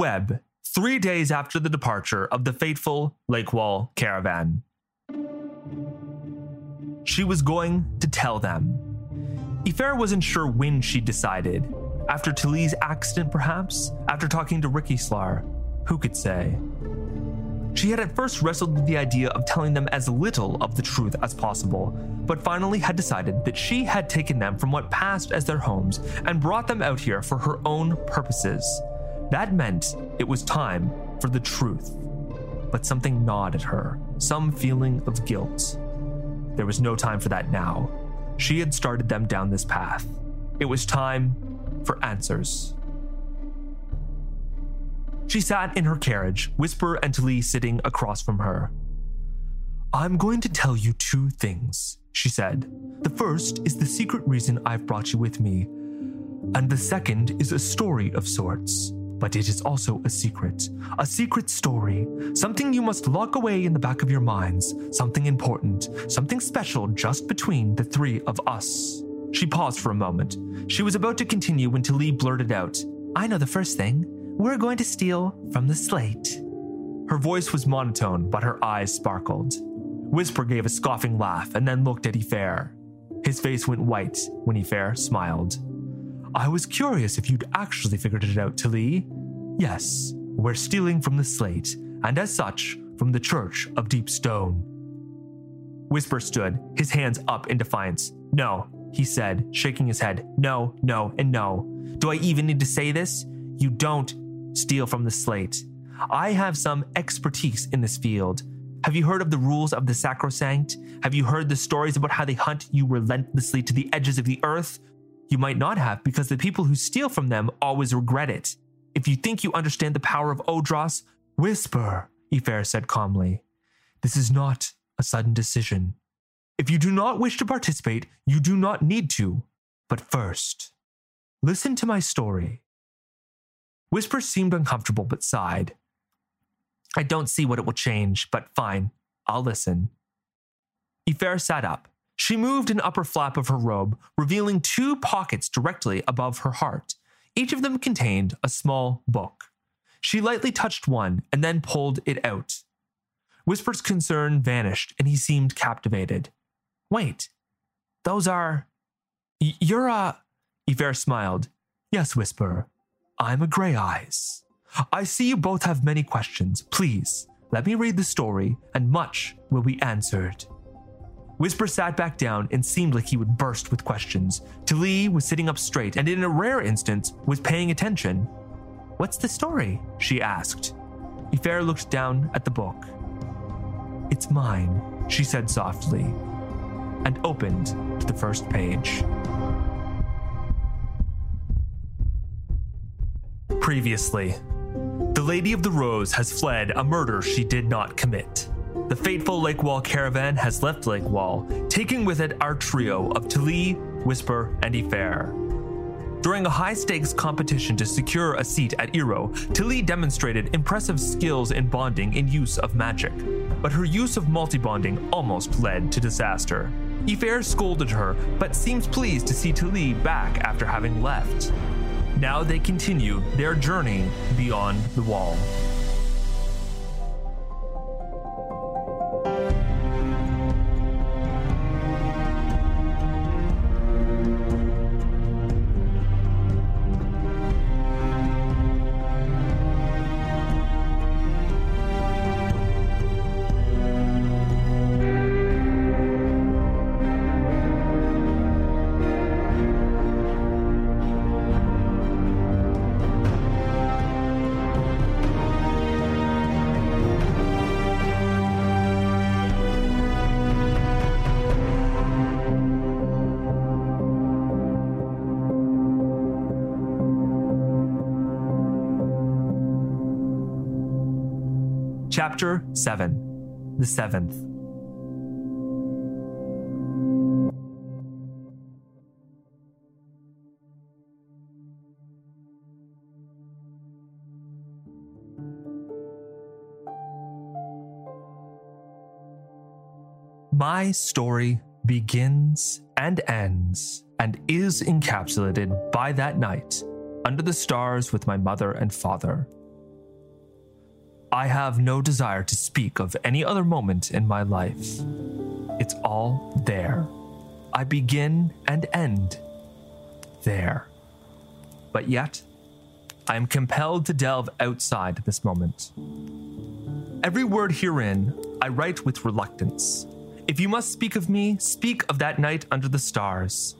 Webb, three days after the departure of the fateful Lakewall caravan. She was going to tell them. Eyfre wasn't sure when she decided. After Talee's accident, perhaps? After talking to Ricky Slar? Who could say? She had at first wrestled with the idea of telling them as little of the truth as possible, but finally had decided that she had taken them from what passed as their homes and brought them out here for her own purposes. That meant it was time for the truth. But something gnawed at her, some feeling of guilt. There was no time for that now. She had started them down this path. It was time for answers. She sat in her carriage, Whisper and sitting across from her. I'm going to tell you two things, she said. The first is the secret reason I've brought you with me, and the second is a story of sorts. But it is also a secret, a secret story, something you must lock away in the back of your minds, something important, something special just between the three of us. She paused for a moment. She was about to continue when Talee blurted out, I know the first thing. We're going to steal from the slate. Her voice was monotone, but her eyes sparkled. Whisper gave a scoffing laugh and then looked at Eyfre. His face went white when Eyfre smiled. I was curious if you'd actually figured it out, Talee. Yes, we're stealing from the slate, and as such, from the Church of Deep Stone. Whisper stood, his hands up in defiance. No, he said, shaking his head. No, no, and no. Do I even need to say this? You don't steal from the slate. I have some expertise in this field. Have you heard of the rules of the sacrosanct? Have you heard the stories about how they hunt you relentlessly to the edges of the earth? You might not have, because the people who steal from them always regret it. If you think you understand the power of Odros, whisper, Eyfre said calmly. This is not a sudden decision. If you do not wish to participate, you do not need to. But first, listen to my story. Whisper seemed uncomfortable but sighed. I don't see what it will change, but fine, I'll listen. Eyfre sat up. She moved an upper flap of her robe, revealing two pockets directly above her heart. Each of them contained a small book. She lightly touched one and then pulled it out. Whisper's concern vanished and he seemed captivated. Wait, those are. You're a. Eyfre smiled. Yes, Whisper. I'm a Grey Eyes. I see you both have many questions. Please, let me read the story, and much will be answered. Whisper sat back down and seemed like he would burst with questions. Talee was sitting up straight and, in a rare instance, was paying attention. What's the story? she asked. Eyfre looked down at the book. It's mine, she said softly, and opened to the first page. Previously, the Lady of the Rose has fled a murder she did not commit. The fateful Lake Wall caravan has left Lake Wall, taking with it our trio of Talee, Whisper, and Eyfre. During a high stakes competition to secure a seat at Eero, Talee demonstrated impressive skills in bonding and use of magic, but her use of multi bonding almost led to disaster. Eyfre scolded her, but seems pleased to see Talee back after having left. Now they continue their journey beyond the wall. Chapter 7 The Seventh. My story begins and ends and is encapsulated by that night under the stars with my mother and father. I have no desire to speak of any other moment in my life. It's all there. I begin and end there. But yet, I am compelled to delve outside this moment. Every word herein I write with reluctance. If you must speak of me, speak of that night under the stars,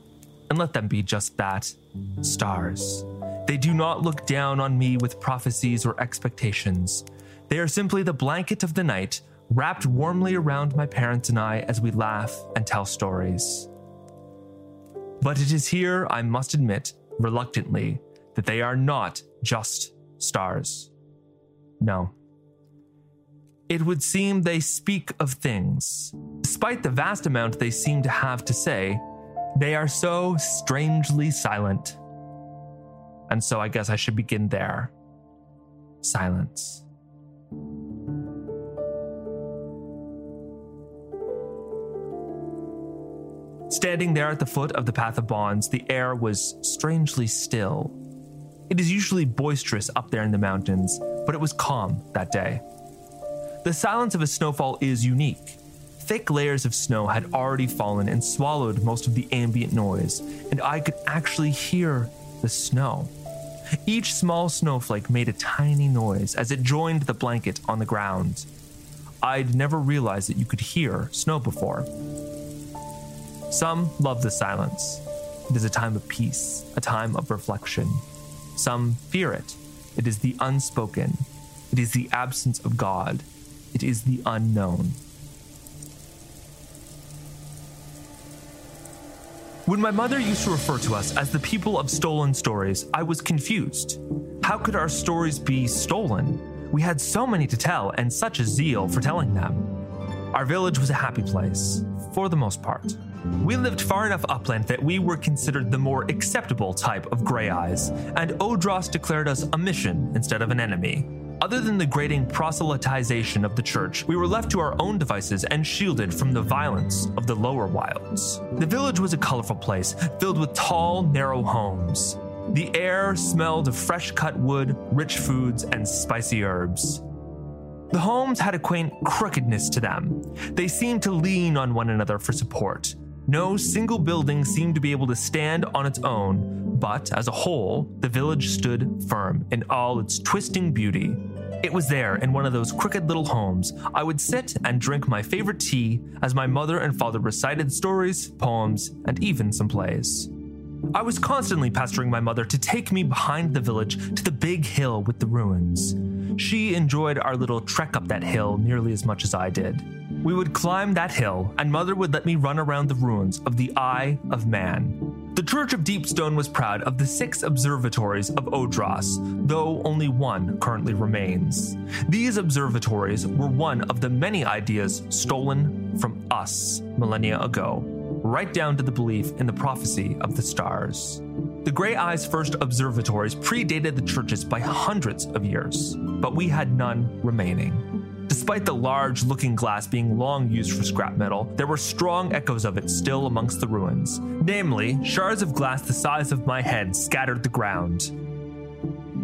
and let them be just that stars. They do not look down on me with prophecies or expectations. They are simply the blanket of the night wrapped warmly around my parents and I as we laugh and tell stories. But it is here, I must admit, reluctantly, that they are not just stars. No. It would seem they speak of things. Despite the vast amount they seem to have to say, they are so strangely silent. And so I guess I should begin there. Silence. Standing there at the foot of the Path of Bonds, the air was strangely still. It is usually boisterous up there in the mountains, but it was calm that day. The silence of a snowfall is unique. Thick layers of snow had already fallen and swallowed most of the ambient noise, and I could actually hear the snow. Each small snowflake made a tiny noise as it joined the blanket on the ground. I'd never realized that you could hear snow before. Some love the silence. It is a time of peace, a time of reflection. Some fear it. It is the unspoken. It is the absence of God. It is the unknown. When my mother used to refer to us as the people of stolen stories, I was confused. How could our stories be stolen? We had so many to tell and such a zeal for telling them. Our village was a happy place, for the most part. We lived far enough upland that we were considered the more acceptable type of Grey Eyes, and Odros declared us a mission instead of an enemy. Other than the grating proselytization of the church, we were left to our own devices and shielded from the violence of the lower wilds. The village was a colorful place, filled with tall, narrow homes. The air smelled of fresh cut wood, rich foods, and spicy herbs. The homes had a quaint crookedness to them. They seemed to lean on one another for support. No single building seemed to be able to stand on its own, but as a whole, the village stood firm in all its twisting beauty. It was there, in one of those crooked little homes, I would sit and drink my favorite tea as my mother and father recited stories, poems, and even some plays. I was constantly pestering my mother to take me behind the village to the big hill with the ruins. She enjoyed our little trek up that hill nearly as much as I did. We would climb that hill, and Mother would let me run around the ruins of the Eye of Man. The Church of Deepstone was proud of the six observatories of Odros, though only one currently remains. These observatories were one of the many ideas stolen from us millennia ago, right down to the belief in the prophecy of the stars. The Grey Eye's first observatories predated the churches by hundreds of years, but we had none remaining. Despite the large looking glass being long used for scrap metal, there were strong echoes of it still amongst the ruins. Namely, shards of glass the size of my head scattered the ground.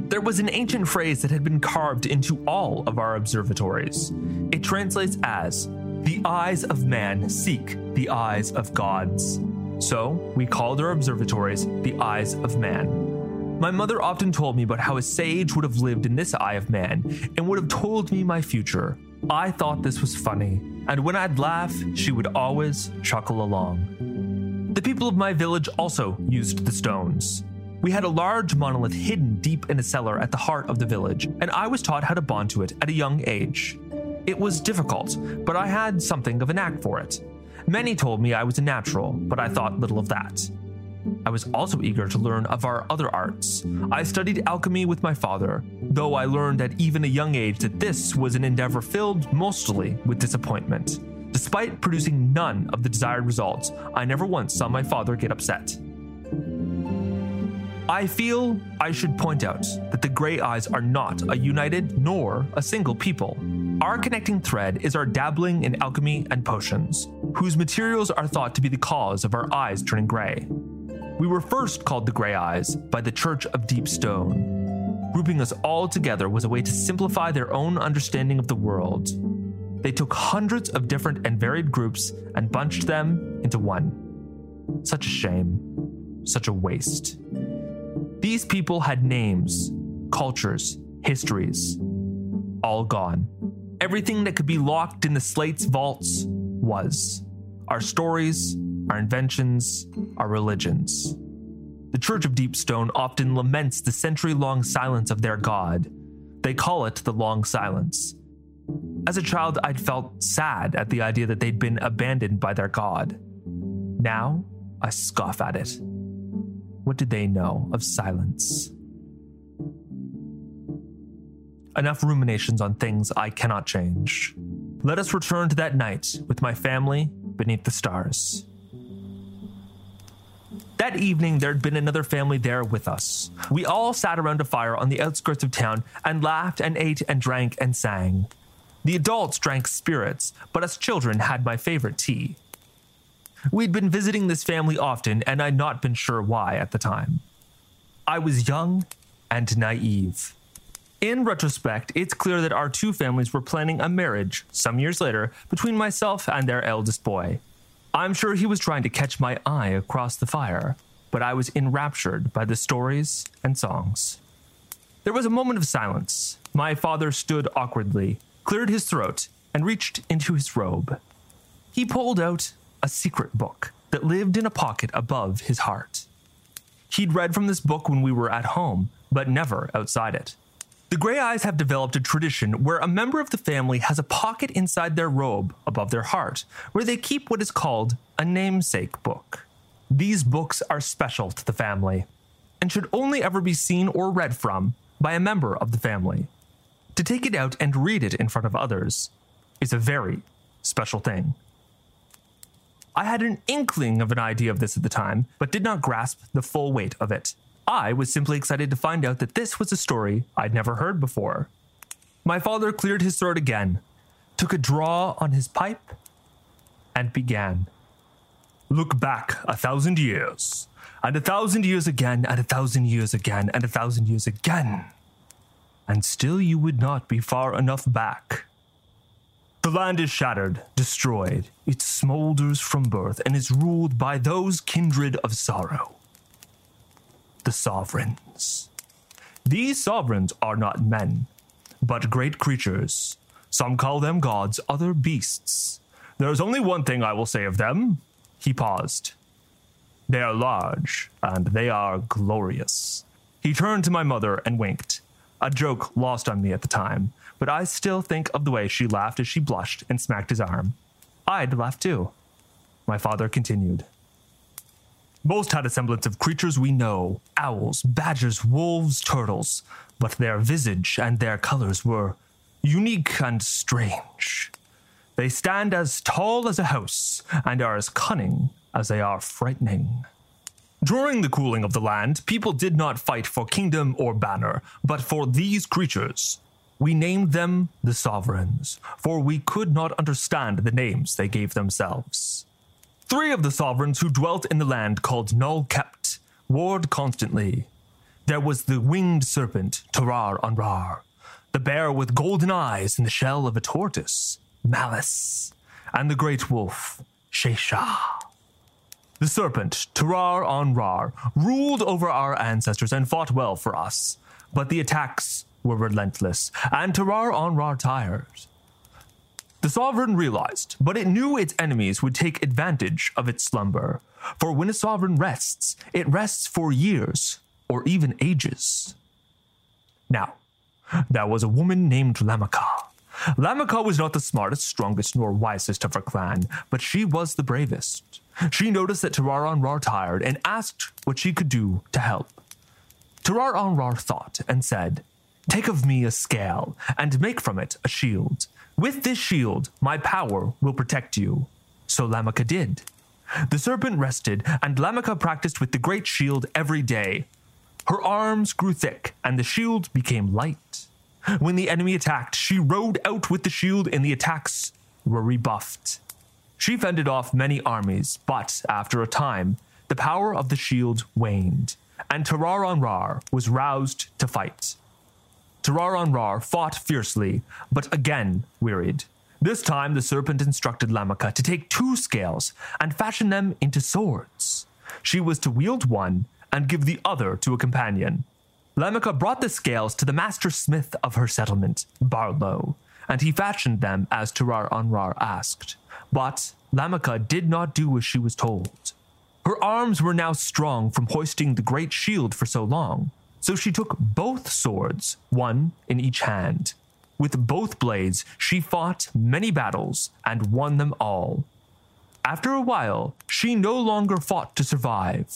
There was an ancient phrase that had been carved into all of our observatories. It translates as, The eyes of man seek the eyes of gods. So, we called our observatories the Eyes of Man. My mother often told me about how a sage would have lived in this eye of man and would have told me my future. I thought this was funny, and when I'd laugh, she would always chuckle along. The people of my village also used the stones. We had a large monolith hidden deep in a cellar at the heart of the village, and I was taught how to bond to it at a young age. It was difficult, but I had something of a knack for it. Many told me I was a natural, but I thought little of that. I was also eager to learn of our other arts. I studied alchemy with my father, though I learned at even a young age that this was an endeavor filled mostly with disappointment. Despite producing none of the desired results, I never once saw my father get upset. I feel I should point out that the Grey Eyes are not a united nor a single people. Our connecting thread is our dabbling in alchemy and potions, whose materials are thought to be the cause of our eyes turning gray. We were first called the Grey Eyes by the Church of Deep Stone. grouping us all together was a way to simplify their own understanding of the world. They took hundreds of different and varied groups and bunched them into one. Such a shame. Such a waste. These people had names, cultures, histories. All gone. Everything that could be locked in the slate's vaults was. Our stories, our inventions, our religions. The Church of Deepstone often laments the century long silence of their God. They call it the Long Silence. As a child, I'd felt sad at the idea that they'd been abandoned by their God. Now, I scoff at it. What did they know of silence? Enough ruminations on things I cannot change. Let us return to that night with my family beneath the stars. That evening, there'd been another family there with us. We all sat around a fire on the outskirts of town and laughed and ate and drank and sang. The adults drank spirits, but us children had my favorite tea. We'd been visiting this family often, and I'd not been sure why at the time. I was young and naive. In retrospect, it's clear that our two families were planning a marriage some years later between myself and their eldest boy. I'm sure he was trying to catch my eye across the fire, but I was enraptured by the stories and songs. There was a moment of silence. My father stood awkwardly, cleared his throat, and reached into his robe. He pulled out a secret book that lived in a pocket above his heart. He'd read from this book when we were at home, but never outside it. The Grey Eyes have developed a tradition where a member of the family has a pocket inside their robe above their heart, where they keep what is called a namesake book. These books are special to the family and should only ever be seen or read from by a member of the family. To take it out and read it in front of others is a very special thing. I had an inkling of an idea of this at the time, but did not grasp the full weight of it. I was simply excited to find out that this was a story I'd never heard before. My father cleared his throat again, took a draw on his pipe, and began. Look back a thousand years, and a thousand years again, and a thousand years again, and a thousand years again. And still you would not be far enough back. The land is shattered, destroyed. It smolders from birth and is ruled by those kindred of sorrow the sovereigns. These sovereigns are not men, but great creatures. Some call them gods, other beasts. There is only one thing I will say of them. He paused. They are large, and they are glorious. He turned to my mother and winked, a joke lost on me at the time, but I still think of the way she laughed as she blushed and smacked his arm. I'd laugh too. My father continued. Most had a semblance of creatures we know owls, badgers, wolves, turtles, but their visage and their colors were unique and strange. They stand as tall as a house and are as cunning as they are frightening. During the cooling of the land, people did not fight for kingdom or banner, but for these creatures. We named them the Sovereigns, for we could not understand the names they gave themselves. Three of the sovereigns who dwelt in the land called Null Kept warred constantly. There was the winged serpent, Tarar Anrar, the bear with golden eyes in the shell of a tortoise, Malice, and the great wolf, Shesha. The serpent, Tarar Anrar, ruled over our ancestors and fought well for us, but the attacks were relentless, and Tarar Anrar tired. The sovereign realized, but it knew its enemies would take advantage of its slumber. For when a sovereign rests, it rests for years or even ages. Now, there was a woman named Lamaka. Lamaka was not the smartest, strongest, nor wisest of her clan, but she was the bravest. She noticed that Tarar Anrar tired and asked what she could do to help. Tarar Anrar thought and said, Take of me a scale and make from it a shield. With this shield, my power will protect you. So Lamaka did. The serpent rested, and Lamaka practiced with the great shield every day. Her arms grew thick, and the shield became light. When the enemy attacked, she rode out with the shield, and the attacks were rebuffed. She fended off many armies, but after a time, the power of the shield waned, and Tarar Anrar was roused to fight. Tarar Anrar fought fiercely, but again wearied. This time the serpent instructed Lamaka to take two scales and fashion them into swords. She was to wield one and give the other to a companion. Lamaka brought the scales to the master smith of her settlement, Barlow, and he fashioned them as Tarar Anrar asked. But Lamaka did not do as she was told. Her arms were now strong from hoisting the great shield for so long, so she took both swords, one in each hand. With both blades, she fought many battles and won them all. After a while, she no longer fought to survive,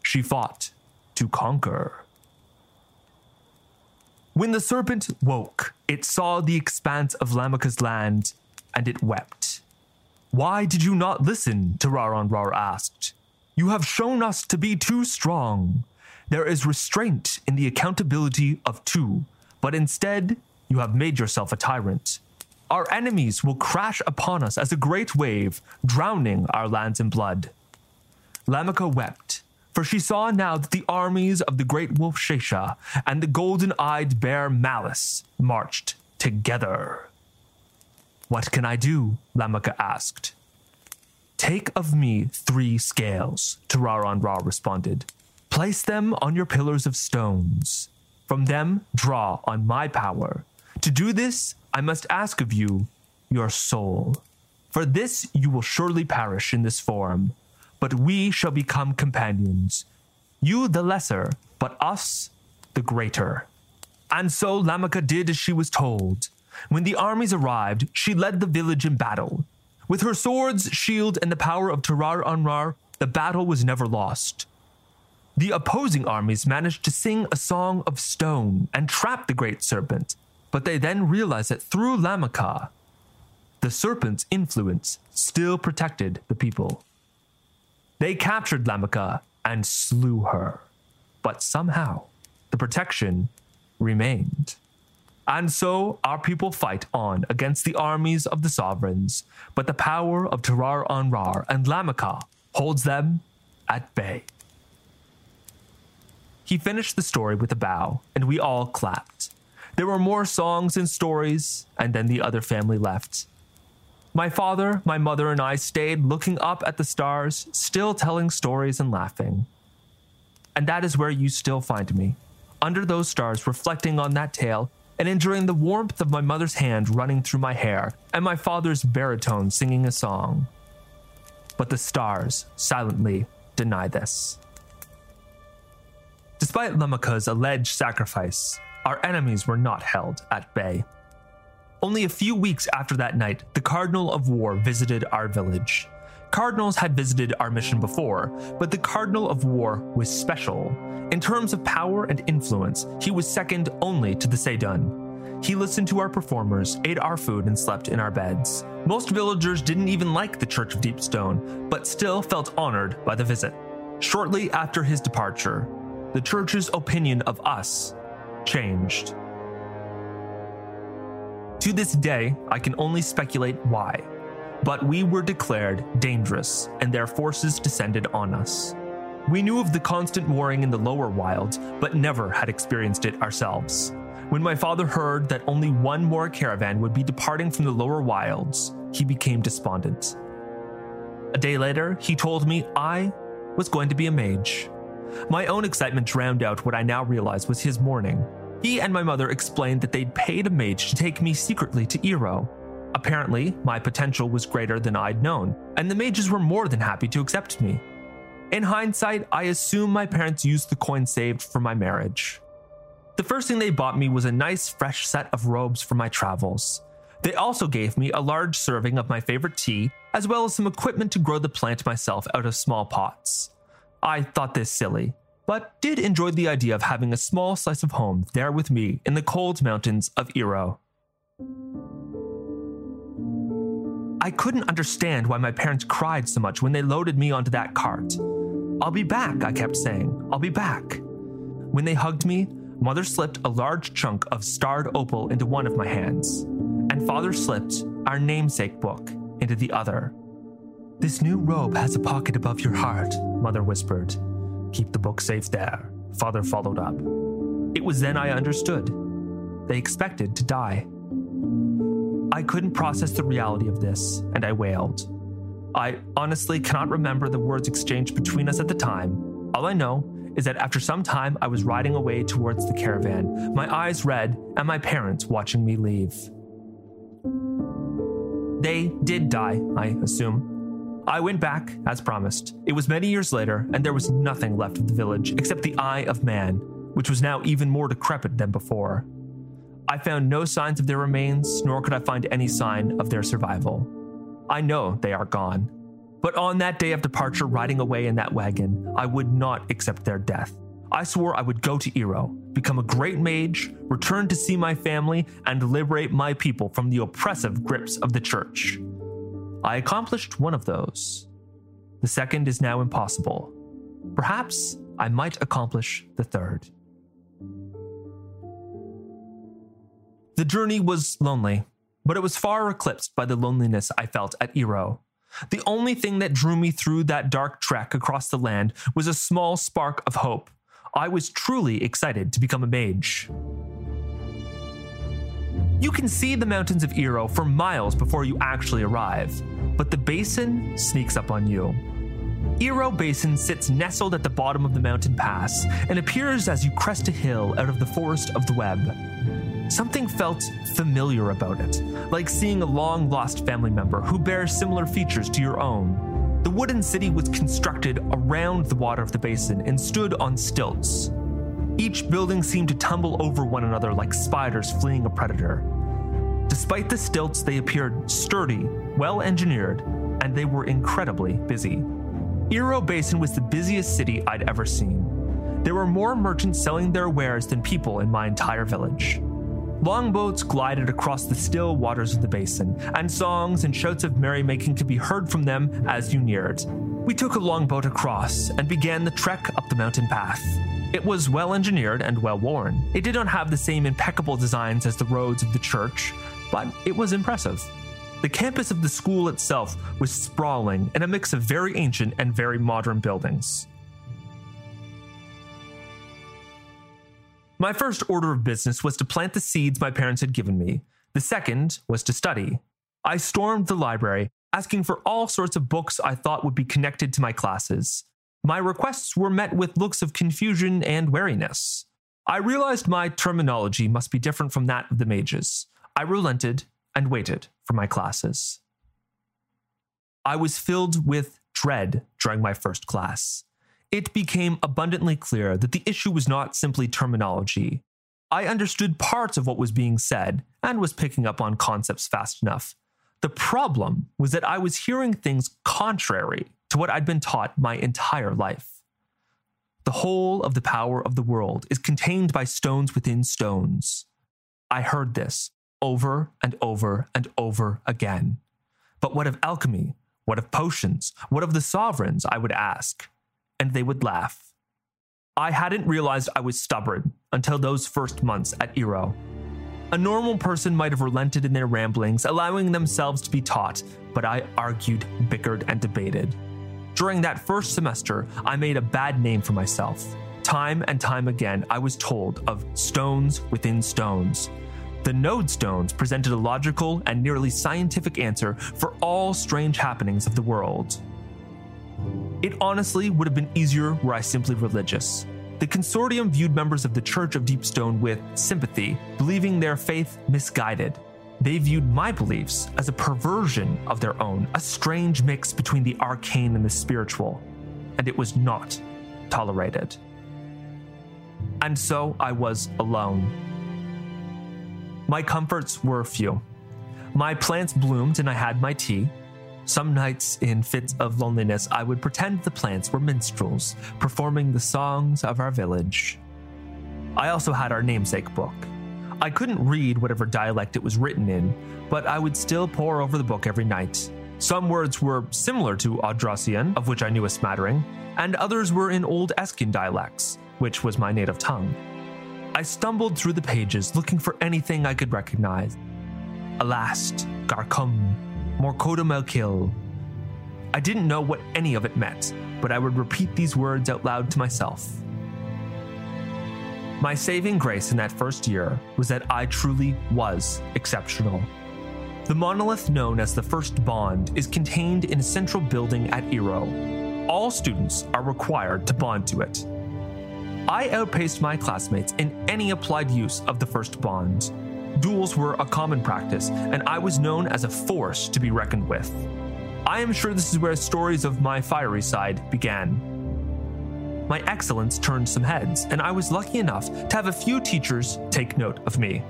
she fought to conquer. When the serpent woke, it saw the expanse of Lamaka's land, and it wept. Why did you not listen? Tarar asked. You have shown us to be too strong. There is restraint in the accountability of two, but instead, you have made yourself a tyrant. Our enemies will crash upon us as a great wave, drowning our lands in blood. Lamaka wept for she saw now that the armies of the great wolf Shesha and the golden eyed bear Malice marched together. What can I do? Lamaka asked. Take of me three scales, Tarar Anrar responded. Place them on your pillars of stones. From them, draw on my power. To do this, I must ask of you your soul. For this you will surely perish in this form, but we shall become companions. You the lesser, but us the greater. And so Lamaka did as she was told. When the armies arrived, she led the village in battle. With her swords, shield, and the power of Tarar Anrar, the battle was never lost. The opposing armies managed to sing a song of stone and trap the great serpent, but they then realized that through Lamaka, the serpent's influence still protected the people. They captured Lamaka and slew her, but somehow the protection remained. And so our people fight on against the armies of the sovereigns, but the power of Tarar Anrar and Lamaka holds them at bay. He finished the story with a bow, and we all clapped. There were more songs and stories, and then the other family left. My father, my mother, and I stayed looking up at the stars, still telling stories and laughing. And that is where you still find me, under those stars, reflecting on that tale and enjoying the warmth of my mother's hand running through my hair and my father's baritone singing a song. But the stars silently deny this. Despite Lamaka's alleged sacrifice, our enemies were not held at bay. Only a few weeks after that night, the Cardinal of War visited our village. Cardinals had visited our mission before, but the Cardinal of War was special. In terms of power and influence, he was second only to the Seidun. He listened to our performers, ate our food, and slept in our beds. Most villagers didn't even like the Church of Deepstone, but still felt honored by the visit. Shortly after his departure, the church's opinion of us changed. To this day, I can only speculate why, but we were declared dangerous and their forces descended on us. We knew of the constant warring in the lower wilds, but never had experienced it ourselves. When my father heard that only one more caravan would be departing from the lower wilds, he became despondent. A day later, he told me I was going to be a mage. My own excitement drowned out what I now realize was his mourning. He and my mother explained that they'd paid a mage to take me secretly to Ero. Apparently, my potential was greater than I'd known, and the mages were more than happy to accept me. In hindsight, I assume my parents used the coin saved for my marriage. The first thing they bought me was a nice, fresh set of robes for my travels. They also gave me a large serving of my favorite tea, as well as some equipment to grow the plant myself out of small pots. I thought this silly, but did enjoy the idea of having a small slice of home there with me in the cold mountains of Iro. I couldn't understand why my parents cried so much when they loaded me onto that cart. I'll be back, I kept saying. I'll be back. When they hugged me, mother slipped a large chunk of starred opal into one of my hands, and father slipped our namesake book into the other. This new robe has a pocket above your heart, mother whispered. Keep the book safe there, father followed up. It was then I understood. they expected to die. I couldn't process the reality of this, and I wailed. I honestly cannot remember the words exchanged between us at the time. All I know is that after some time, I was riding away towards the caravan, my eyes red, and my parents watching me leave. They did die, I assume. I went back, as promised. It was many years later, and there was nothing left of the village except the Eye of Man, which was now even more decrepit than before. I found no signs of their remains, nor could I find any sign of their survival. I know they are gone. But on that day of departure, riding away in that wagon, I would not accept their death. I swore I would go to Iro, become a great mage, return to see my family, and liberate my people from the oppressive grips of the church. I accomplished one of those. The second is now impossible. Perhaps I might accomplish the third. The journey was lonely, but it was far eclipsed by the loneliness I felt at Iro. The only thing that drew me through that dark trek across the land was a small spark of hope. I was truly excited to become a mage. You can see the mountains of Iro for miles before you actually arrive, but the basin sneaks up on you. Iro Basin sits nestled at the bottom of the mountain pass and appears as you crest a hill out of the forest of the web. Something felt familiar about it, like seeing a long lost family member who bears similar features to your own. The wooden city was constructed around the water of the basin and stood on stilts. Each building seemed to tumble over one another like spiders fleeing a predator. Despite the stilts, they appeared sturdy, well engineered, and they were incredibly busy. Iro Basin was the busiest city I'd ever seen. There were more merchants selling their wares than people in my entire village. Longboats glided across the still waters of the basin, and songs and shouts of merrymaking could be heard from them as you neared. We took a longboat across and began the trek up the mountain path. It was well engineered and well worn. It did not have the same impeccable designs as the roads of the church, but it was impressive. The campus of the school itself was sprawling in a mix of very ancient and very modern buildings. My first order of business was to plant the seeds my parents had given me. The second was to study. I stormed the library, asking for all sorts of books I thought would be connected to my classes. My requests were met with looks of confusion and wariness. I realized my terminology must be different from that of the mages. I relented and waited for my classes. I was filled with dread during my first class it became abundantly clear that the issue was not simply terminology. I understood parts of what was being said and was picking up on concepts fast enough. The problem was that I was hearing things contrary to what I'd been taught my entire life. The whole of the power of the world is contained by stones within stones. I heard this over and over and over again. But what of alchemy? What of potions? What of the sovereigns? I would ask and they would laugh. I hadn't realized I was stubborn until those first months at Iro. A normal person might have relented in their ramblings, allowing themselves to be taught, but I argued, bickered, and debated. During that first semester, I made a bad name for myself. Time and time again, I was told of stones within stones. The node stones presented a logical and nearly scientific answer for all strange happenings of the world. It honestly would have been easier were I simply religious. The consortium viewed members of the Church of Deepstone with sympathy, believing their faith misguided. They viewed my beliefs as a perversion of their own, a strange mix between the arcane and the spiritual, and it was not tolerated. And so I was alone. My comforts were few. My plants bloomed and I had my tea, some nights, in fits of loneliness, I would pretend the plants were minstrels, performing the songs of our village. I also had our namesake book. I couldn't read whatever dialect it was written in, but I would still pore over the book every night. Some words were similar to Audrasian, of which I knew a smattering, and others were in Old Eskin dialects, which was my native tongue. I stumbled through the pages looking for anything I could recognize. Alas, Garcum, Morkoda Melkil. I didn't know what any of it meant, but I would repeat these words out loud to myself. My saving grace in that first year was that I truly was exceptional. The monolith known as the First Bond is contained in a central building at Eero. All students are required to bond to it. I outpaced my classmates in any applied use of the First Bond. Duels were a common practice, and I was known as a force to be reckoned with. I am sure this is where stories of my fiery side began my excellence turned some heads, and I was lucky enough to have a few teachers take note of me.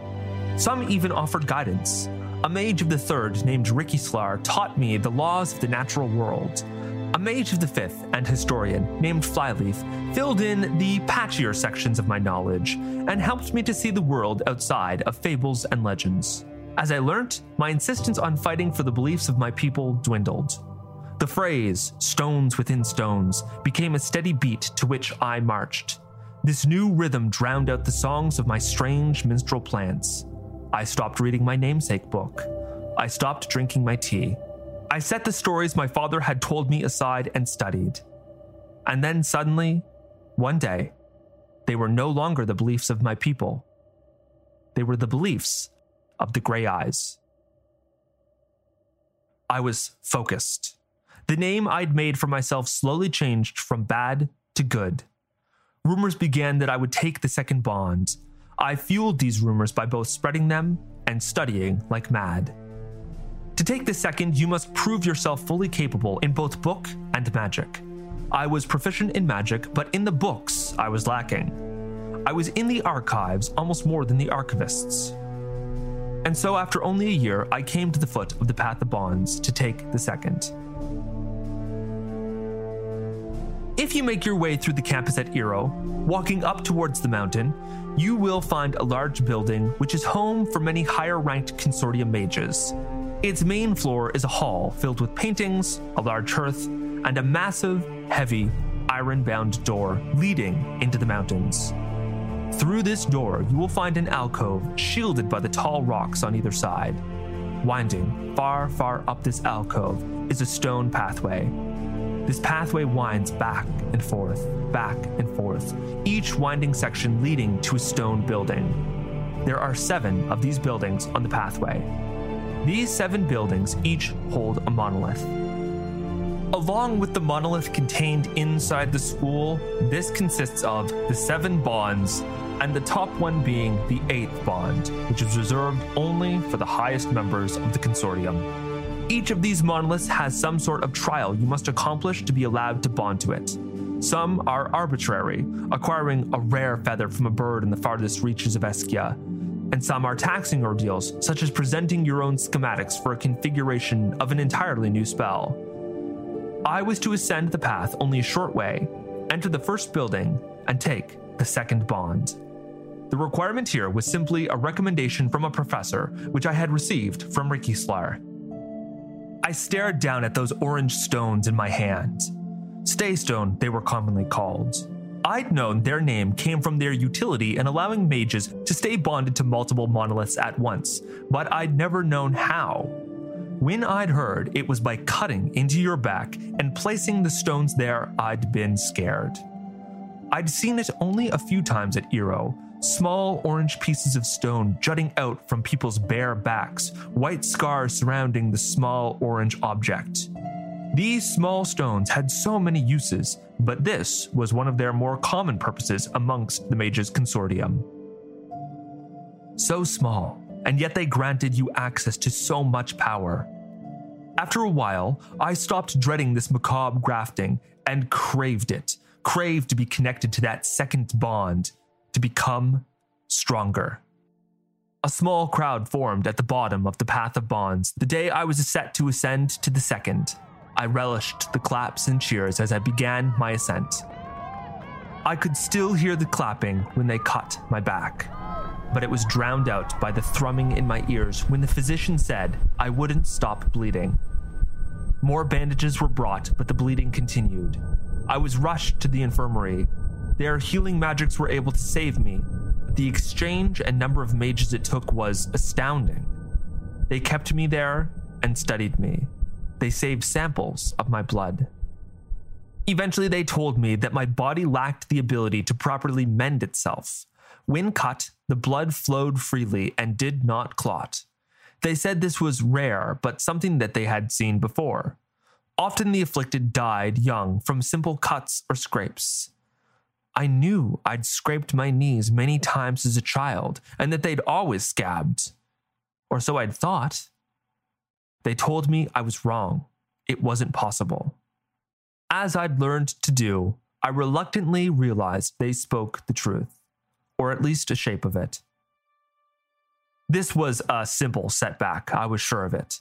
Some even offered guidance. A mage of the third named Ricky Slar taught me the laws of the natural world. A mage of the fifth and historian named Flyleaf filled in the patchier sections of my knowledge and helped me to see the world outside of fables and legends. As I learnt, my insistence on fighting for the beliefs of my people dwindled. The phrase, stones within stones, became a steady beat to which I marched. This new rhythm drowned out the songs of my strange minstrel plants. I stopped reading my namesake book. I stopped drinking my tea. I set the stories my father had told me aside and studied. And then suddenly, one day, they were no longer the beliefs of my people. They were the beliefs of the Grey Eyes. I was focused. The name I'd made for myself slowly changed from bad to good. Rumors began that I would take the second bond. I fueled these rumors by both spreading them and studying like mad. To take the second, you must prove yourself fully capable in both book and magic. I was proficient in magic, but in the books, I was lacking. I was in the archives almost more than the archivists. And so, after only a year, I came to the foot of the Path of Bonds to take the second. If you make your way through the campus at Eero, walking up towards the mountain, you will find a large building which is home for many higher ranked consortium mages. Its main floor is a hall filled with paintings, a large hearth, and a massive, heavy, iron bound door leading into the mountains. Through this door, you will find an alcove shielded by the tall rocks on either side. Winding far, far up this alcove is a stone pathway this pathway winds back and forth, back and forth, each winding section leading to a stone building. There are seven of these buildings on the pathway. These seven buildings each hold a monolith. Along with the monolith contained inside the school, this consists of the seven bonds, and the top one being the eighth bond, which is reserved only for the highest members of the consortium. Each of these monoliths has some sort of trial you must accomplish to be allowed to bond to it. Some are arbitrary, acquiring a rare feather from a bird in the farthest reaches of Eskia, and some are taxing ordeals, such as presenting your own schematics for a configuration of an entirely new spell. I was to ascend the path only a short way, enter the first building, and take the second bond. The requirement here was simply a recommendation from a professor, which I had received from Ricky Slar. I stared down at those orange stones in my hands. Staystone, they were commonly called. I'd known their name came from their utility in allowing mages to stay bonded to multiple monoliths at once, but I'd never known how. When I'd heard it was by cutting into your back and placing the stones there, I'd been scared. I'd seen it only a few times at Eero, small orange pieces of stone jutting out from people's bare backs, white scars surrounding the small orange object. These small stones had so many uses, but this was one of their more common purposes amongst the Mages Consortium. So small, and yet they granted you access to so much power. After a while, I stopped dreading this macabre grafting and craved it, craved to be connected to that second bond to become stronger. A small crowd formed at the bottom of the path of bonds the day I was set to ascend to the second. I relished the claps and cheers as I began my ascent. I could still hear the clapping when they cut my back, but it was drowned out by the thrumming in my ears when the physician said I wouldn't stop bleeding. More bandages were brought, but the bleeding continued. I was rushed to the infirmary, their healing magics were able to save me. but The exchange and number of mages it took was astounding. They kept me there and studied me. They saved samples of my blood. Eventually, they told me that my body lacked the ability to properly mend itself. When cut, the blood flowed freely and did not clot. They said this was rare, but something that they had seen before. Often the afflicted died young from simple cuts or scrapes. I knew I'd scraped my knees many times as a child and that they'd always scabbed. Or so I'd thought. They told me I was wrong. It wasn't possible. As I'd learned to do, I reluctantly realized they spoke the truth, or at least a shape of it. This was a simple setback, I was sure of it.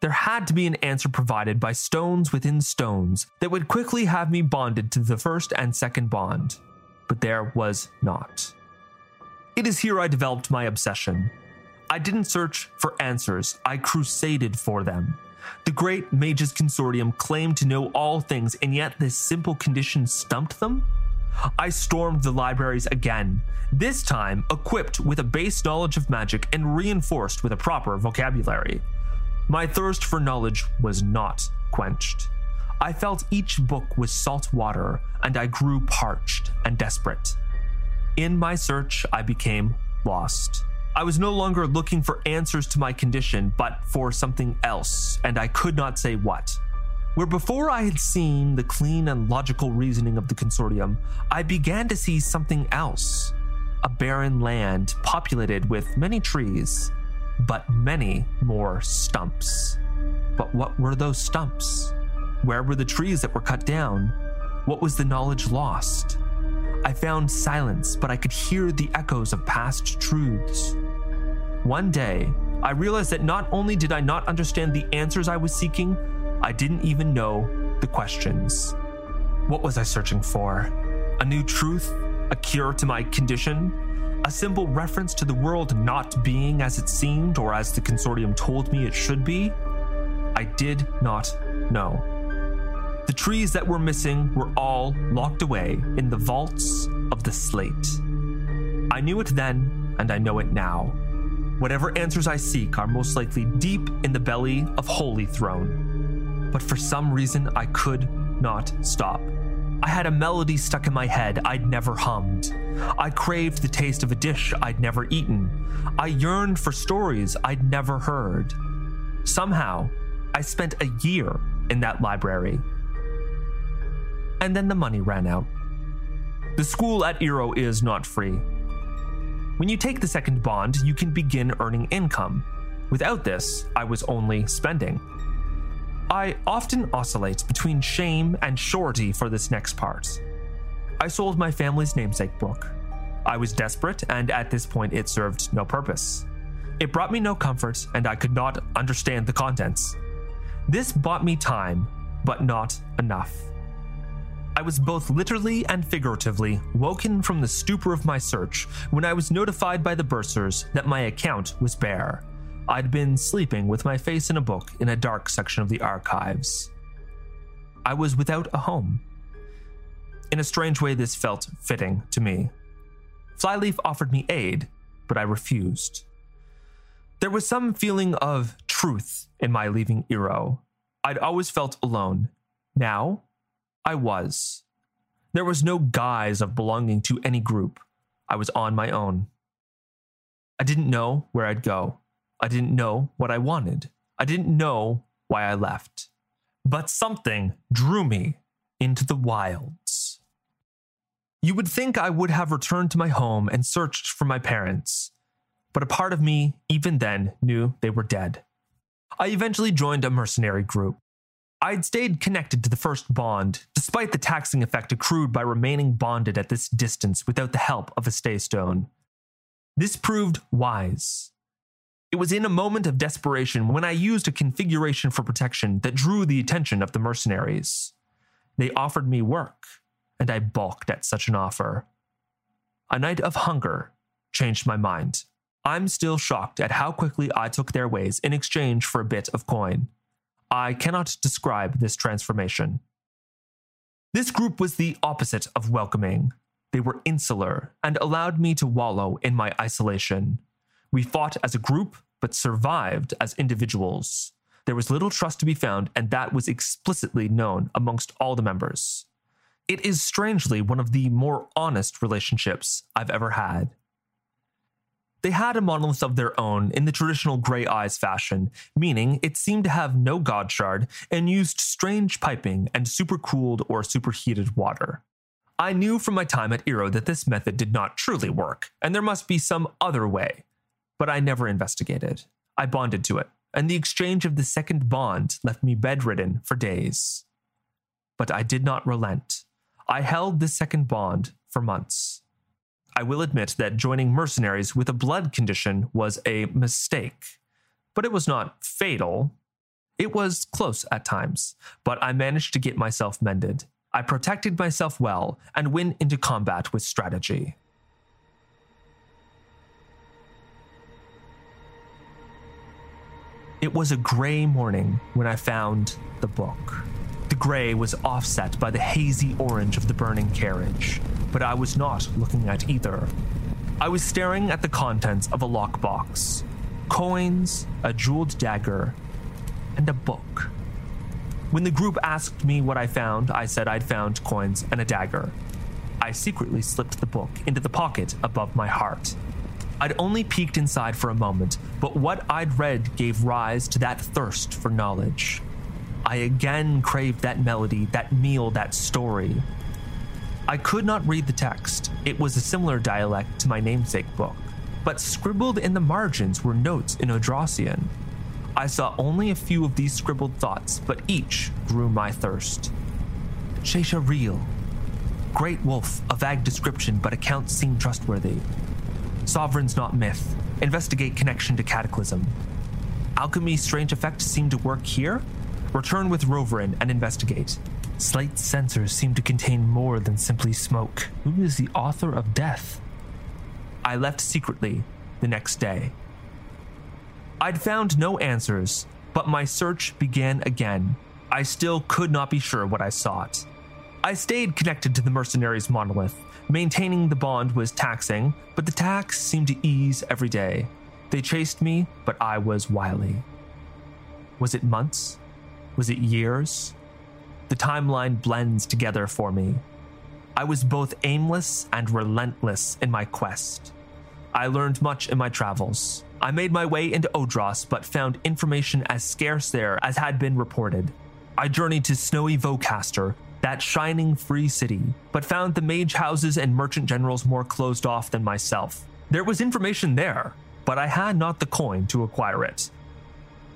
There had to be an answer provided by stones within stones that would quickly have me bonded to the first and second bond, but there was not. It is here I developed my obsession, I didn't search for answers, I crusaded for them. The great Mages Consortium claimed to know all things, and yet this simple condition stumped them? I stormed the libraries again, this time equipped with a base knowledge of magic and reinforced with a proper vocabulary. My thirst for knowledge was not quenched. I felt each book was salt water, and I grew parched and desperate. In my search, I became lost. I was no longer looking for answers to my condition, but for something else, and I could not say what. Where before I had seen the clean and logical reasoning of the consortium, I began to see something else a barren land populated with many trees, but many more stumps. But what were those stumps? Where were the trees that were cut down? What was the knowledge lost? I found silence, but I could hear the echoes of past truths. One day, I realized that not only did I not understand the answers I was seeking, I didn't even know the questions. What was I searching for? A new truth? A cure to my condition? A simple reference to the world not being as it seemed or as the consortium told me it should be? I did not know. The trees that were missing were all locked away in the vaults of the slate. I knew it then, and I know it now. Whatever answers I seek are most likely deep in the belly of Holy Throne. But for some reason, I could not stop. I had a melody stuck in my head I'd never hummed. I craved the taste of a dish I'd never eaten. I yearned for stories I'd never heard. Somehow, I spent a year in that library and then the money ran out. The school at Eero is not free. When you take the second bond, you can begin earning income. Without this, I was only spending. I often oscillate between shame and surety for this next part. I sold my family's namesake book. I was desperate, and at this point, it served no purpose. It brought me no comfort, and I could not understand the contents. This bought me time, but not enough. I was both literally and figuratively woken from the stupor of my search when I was notified by the bursars that my account was bare. I'd been sleeping with my face in a book in a dark section of the archives. I was without a home. In a strange way, this felt fitting to me. Flyleaf offered me aid, but I refused. There was some feeling of truth in my leaving Eero. I'd always felt alone. Now, I was. There was no guise of belonging to any group. I was on my own. I didn't know where I'd go. I didn't know what I wanted. I didn't know why I left. But something drew me into the wilds. You would think I would have returned to my home and searched for my parents, but a part of me, even then, knew they were dead. I eventually joined a mercenary group. I'd stayed connected to the first bond, despite the taxing effect accrued by remaining bonded at this distance without the help of a staystone. This proved wise. It was in a moment of desperation when I used a configuration for protection that drew the attention of the mercenaries. They offered me work, and I balked at such an offer. A night of hunger changed my mind. I'm still shocked at how quickly I took their ways in exchange for a bit of coin. I cannot describe this transformation. This group was the opposite of welcoming. They were insular and allowed me to wallow in my isolation. We fought as a group, but survived as individuals. There was little trust to be found, and that was explicitly known amongst all the members. It is strangely one of the more honest relationships I've ever had. They had a monolith of their own in the traditional Grey Eyes fashion, meaning it seemed to have no god shard and used strange piping and supercooled or superheated water. I knew from my time at Eero that this method did not truly work, and there must be some other way, but I never investigated. I bonded to it, and the exchange of the second bond left me bedridden for days. But I did not relent. I held this second bond for months. I will admit that joining mercenaries with a blood condition was a mistake, but it was not fatal. It was close at times, but I managed to get myself mended. I protected myself well and went into combat with strategy. It was a gray morning when I found the book. The gray was offset by the hazy orange of the burning carriage, but I was not looking at either. I was staring at the contents of a lockbox coins, a jeweled dagger, and a book. When the group asked me what I found, I said I'd found coins and a dagger. I secretly slipped the book into the pocket above my heart. I'd only peeked inside for a moment, but what I'd read gave rise to that thirst for knowledge. I again craved that melody, that meal, that story. I could not read the text. It was a similar dialect to my namesake book, but scribbled in the margins were notes in Odrossian. I saw only a few of these scribbled thoughts, but each grew my thirst. Shesha real. Great wolf, a vague description, but accounts seem trustworthy. Sovereign's not myth. Investigate connection to Cataclysm. Alchemy's strange effects seem to work here? Return with Roverin and investigate. Slate's censers seem to contain more than simply smoke. Who is the author of death? I left secretly the next day. I'd found no answers, but my search began again. I still could not be sure what I sought. I stayed connected to the mercenaries' monolith. Maintaining the bond was taxing, but the tax seemed to ease every day. They chased me, but I was wily. Was it months? Was it years? The timeline blends together for me. I was both aimless and relentless in my quest. I learned much in my travels. I made my way into Odros, but found information as scarce there as had been reported. I journeyed to snowy Vocaster, that shining free city, but found the mage houses and merchant generals more closed off than myself. There was information there, but I had not the coin to acquire it.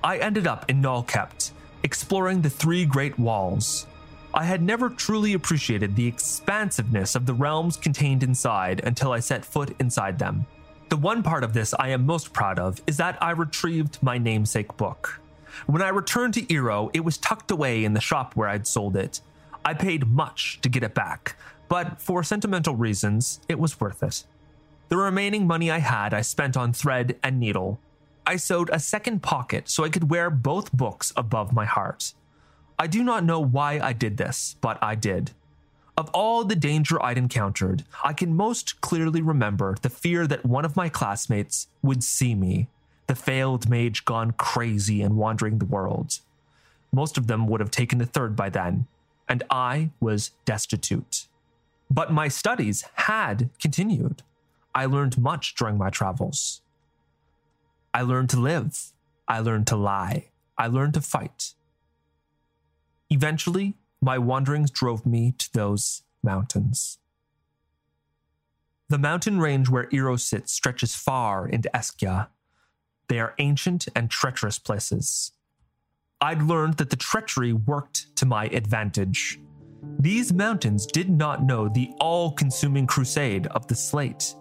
I ended up in Nalkept, exploring the three great walls. I had never truly appreciated the expansiveness of the realms contained inside until I set foot inside them. The one part of this I am most proud of is that I retrieved my namesake book. When I returned to Eero, it was tucked away in the shop where I'd sold it. I paid much to get it back, but for sentimental reasons, it was worth it. The remaining money I had I spent on thread and needle, I sewed a second pocket so I could wear both books above my heart. I do not know why I did this, but I did. Of all the danger I'd encountered, I can most clearly remember the fear that one of my classmates would see me, the failed mage gone crazy and wandering the world. Most of them would have taken the third by then, and I was destitute. But my studies had continued. I learned much during my travels. I learned to live. I learned to lie. I learned to fight. Eventually, my wanderings drove me to those mountains. The mountain range where Eero sits stretches far into Eskia. They are ancient and treacherous places. I'd learned that the treachery worked to my advantage. These mountains did not know the all consuming crusade of the slate.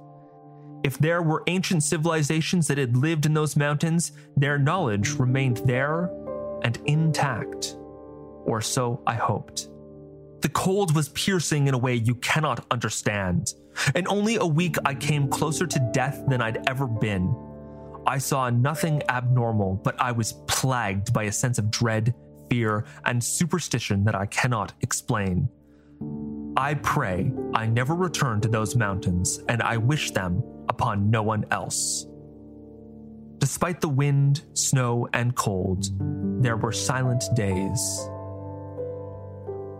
If there were ancient civilizations that had lived in those mountains, their knowledge remained there and intact. Or so I hoped. The cold was piercing in a way you cannot understand. In only a week, I came closer to death than I'd ever been. I saw nothing abnormal, but I was plagued by a sense of dread, fear, and superstition that I cannot explain. I pray I never return to those mountains, and I wish them upon no one else. Despite the wind, snow, and cold, there were silent days.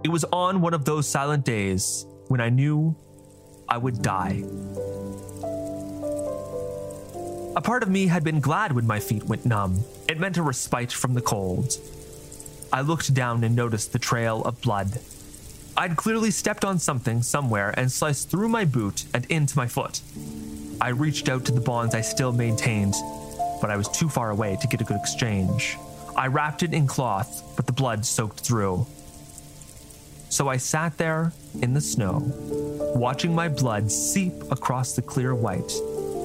It was on one of those silent days when I knew I would die. A part of me had been glad when my feet went numb. It meant a respite from the cold. I looked down and noticed the trail of blood. I'd clearly stepped on something somewhere and sliced through my boot and into my foot. I reached out to the bonds I still maintained, but I was too far away to get a good exchange. I wrapped it in cloth, but the blood soaked through. So I sat there in the snow, watching my blood seep across the clear white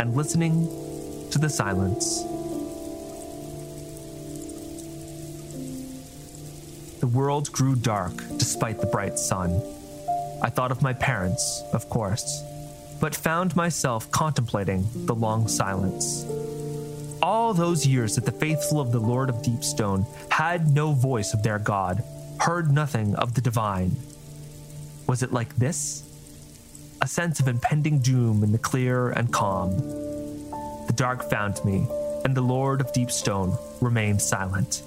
and listening to the silence. The world grew dark despite the bright sun. I thought of my parents, of course, but found myself contemplating the long silence. All those years that the faithful of the Lord of Deepstone had no voice of their God, heard nothing of the divine. Was it like this? A sense of impending doom in the clear and calm. Dark found me, and the Lord of Deepstone remained silent.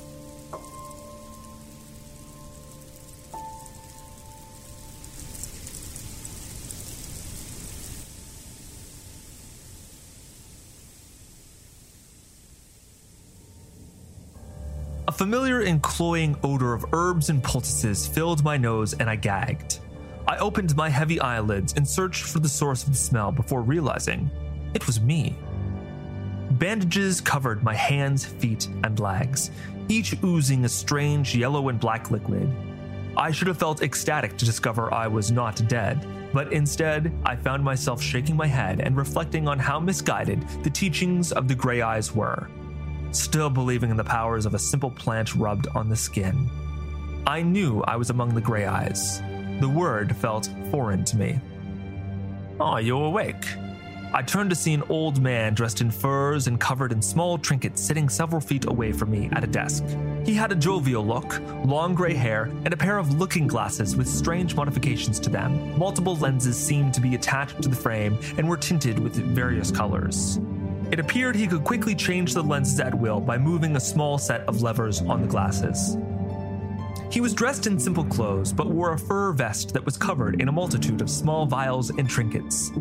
A familiar and cloying odor of herbs and poultices filled my nose and I gagged. I opened my heavy eyelids and searched for the source of the smell before realizing it was me. Bandages covered my hands, feet, and legs, each oozing a strange yellow and black liquid. I should have felt ecstatic to discover I was not dead, but instead, I found myself shaking my head and reflecting on how misguided the teachings of the Grey Eyes were still believing in the powers of a simple plant rubbed on the skin. I knew I was among the Grey Eyes. The word felt foreign to me. Oh, you're awake. I turned to see an old man dressed in furs and covered in small trinkets sitting several feet away from me at a desk. He had a jovial look, long gray hair, and a pair of looking glasses with strange modifications to them. Multiple lenses seemed to be attached to the frame and were tinted with various colors. It appeared he could quickly change the lenses at will by moving a small set of levers on the glasses. He was dressed in simple clothes, but wore a fur vest that was covered in a multitude of small vials and trinkets.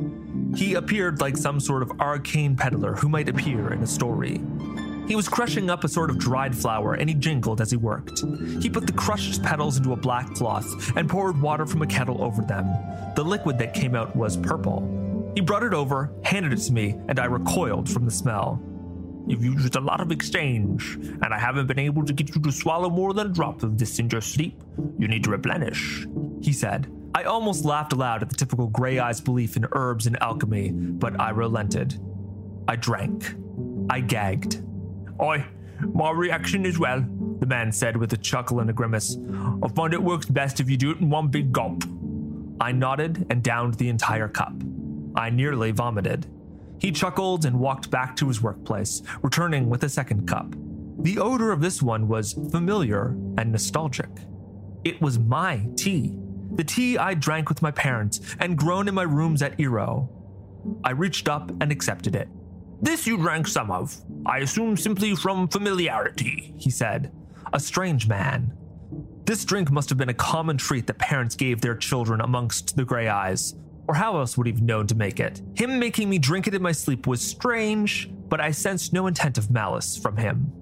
He appeared like some sort of arcane peddler who might appear in a story. He was crushing up a sort of dried flower and he jingled as he worked. He put the crushed petals into a black cloth and poured water from a kettle over them. The liquid that came out was purple. He brought it over, handed it to me, and I recoiled from the smell. You've used a lot of exchange, and I haven't been able to get you to swallow more than a drop of this in your sleep. You need to replenish, he said. I almost laughed aloud at the typical gray eyes belief in herbs and alchemy, but I relented. I drank. I gagged. Oi, my reaction as well, the man said with a chuckle and a grimace. I find it works best if you do it in one big gulp. I nodded and downed the entire cup. I nearly vomited. He chuckled and walked back to his workplace, returning with a second cup. The odor of this one was familiar and nostalgic. It was my tea, the tea I drank with my parents and grown in my rooms at Eero. I reached up and accepted it. This you drank some of, I assume simply from familiarity, he said. A strange man. This drink must have been a common treat that parents gave their children amongst the Grey Eyes, or how else would he have known to make it? Him making me drink it in my sleep was strange, but I sensed no intent of malice from him.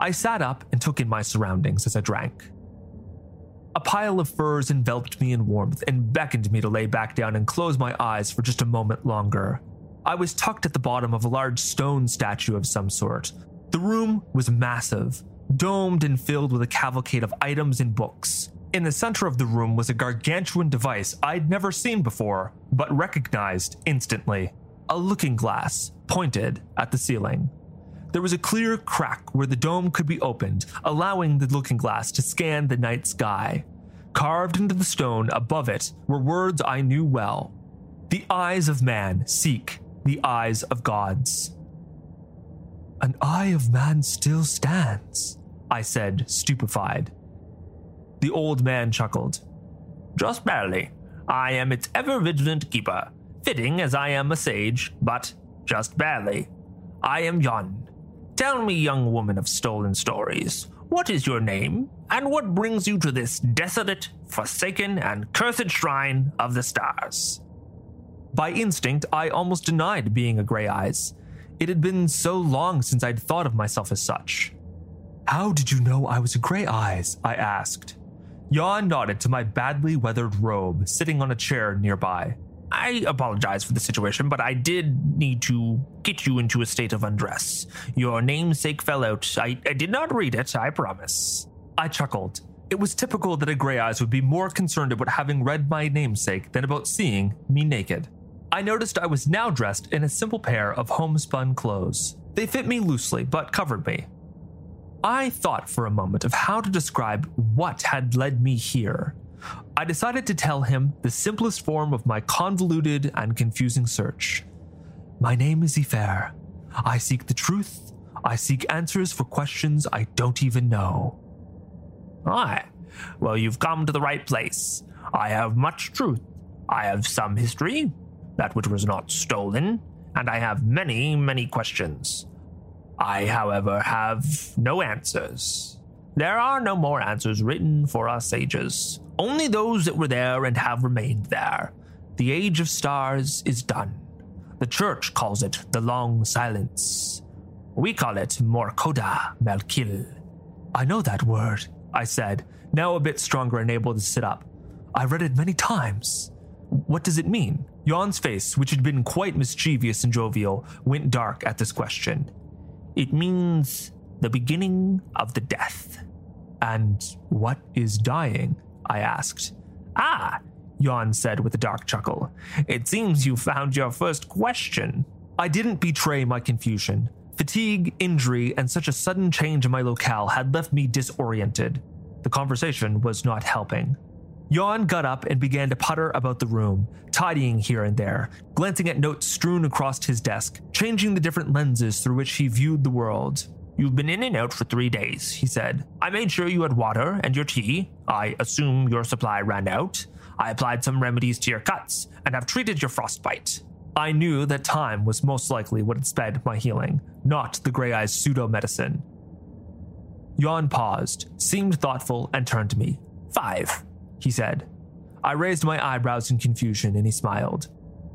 I sat up and took in my surroundings as I drank. A pile of furs enveloped me in warmth and beckoned me to lay back down and close my eyes for just a moment longer. I was tucked at the bottom of a large stone statue of some sort. The room was massive, domed and filled with a cavalcade of items and books. In the center of the room was a gargantuan device I'd never seen before, but recognized instantly a looking glass pointed at the ceiling. There was a clear crack where the dome could be opened, allowing the looking glass to scan the night sky. Carved into the stone above it were words I knew well The eyes of man seek the eyes of gods. An eye of man still stands, I said, stupefied. The old man chuckled. Just barely. I am its ever vigilant keeper, fitting as I am a sage, but just barely. I am Yon. Tell me, young woman of stolen stories, What is your name, and what brings you to this desolate, forsaken, and cursed shrine of the stars? By instinct, I almost denied being a Grey Eyes. It had been so long since I'd thought of myself as such. How did you know I was a Grey Eyes? I asked. Jan nodded to my badly weathered robe sitting on a chair nearby. I apologize for the situation, but I did need to get you into a state of undress. Your namesake fell out. I, I did not read it, I promise. I chuckled. It was typical that a Grey Eyes would be more concerned about having read my namesake than about seeing me naked. I noticed I was now dressed in a simple pair of homespun clothes. They fit me loosely, but covered me. I thought for a moment of how to describe what had led me here. I decided to tell him the simplest form of my convoluted and confusing search. My name is Eyfre. I seek the truth. I seek answers for questions I don't even know. Aye. Well, you've come to the right place. I have much truth. I have some history, that which was not stolen, and I have many, many questions. I, however, have no answers. There are no more answers written for us sages, only those that were there and have remained there. The age of stars is done. The church calls it the long silence. We call it Morkoda Melkil. I know that word, I said, now a bit stronger and able to sit up. I've read it many times. What does it mean? Jan's face, which had been quite mischievous and jovial, went dark at this question. It means the beginning of the death. And what is dying? I asked. Ah, Jan said with a dark chuckle. It seems you found your first question. I didn't betray my confusion. Fatigue, injury, and such a sudden change in my locale had left me disoriented. The conversation was not helping. Jan got up and began to putter about the room, tidying here and there, glancing at notes strewn across his desk, changing the different lenses through which he viewed the world. You've been in and out for three days, he said. I made sure you had water and your tea. I assume your supply ran out. I applied some remedies to your cuts and have treated your frostbite. I knew that time was most likely what had sped my healing, not the Grey Eye's pseudo medicine. Jan paused, seemed thoughtful, and turned to me. Five, he said. I raised my eyebrows in confusion and he smiled.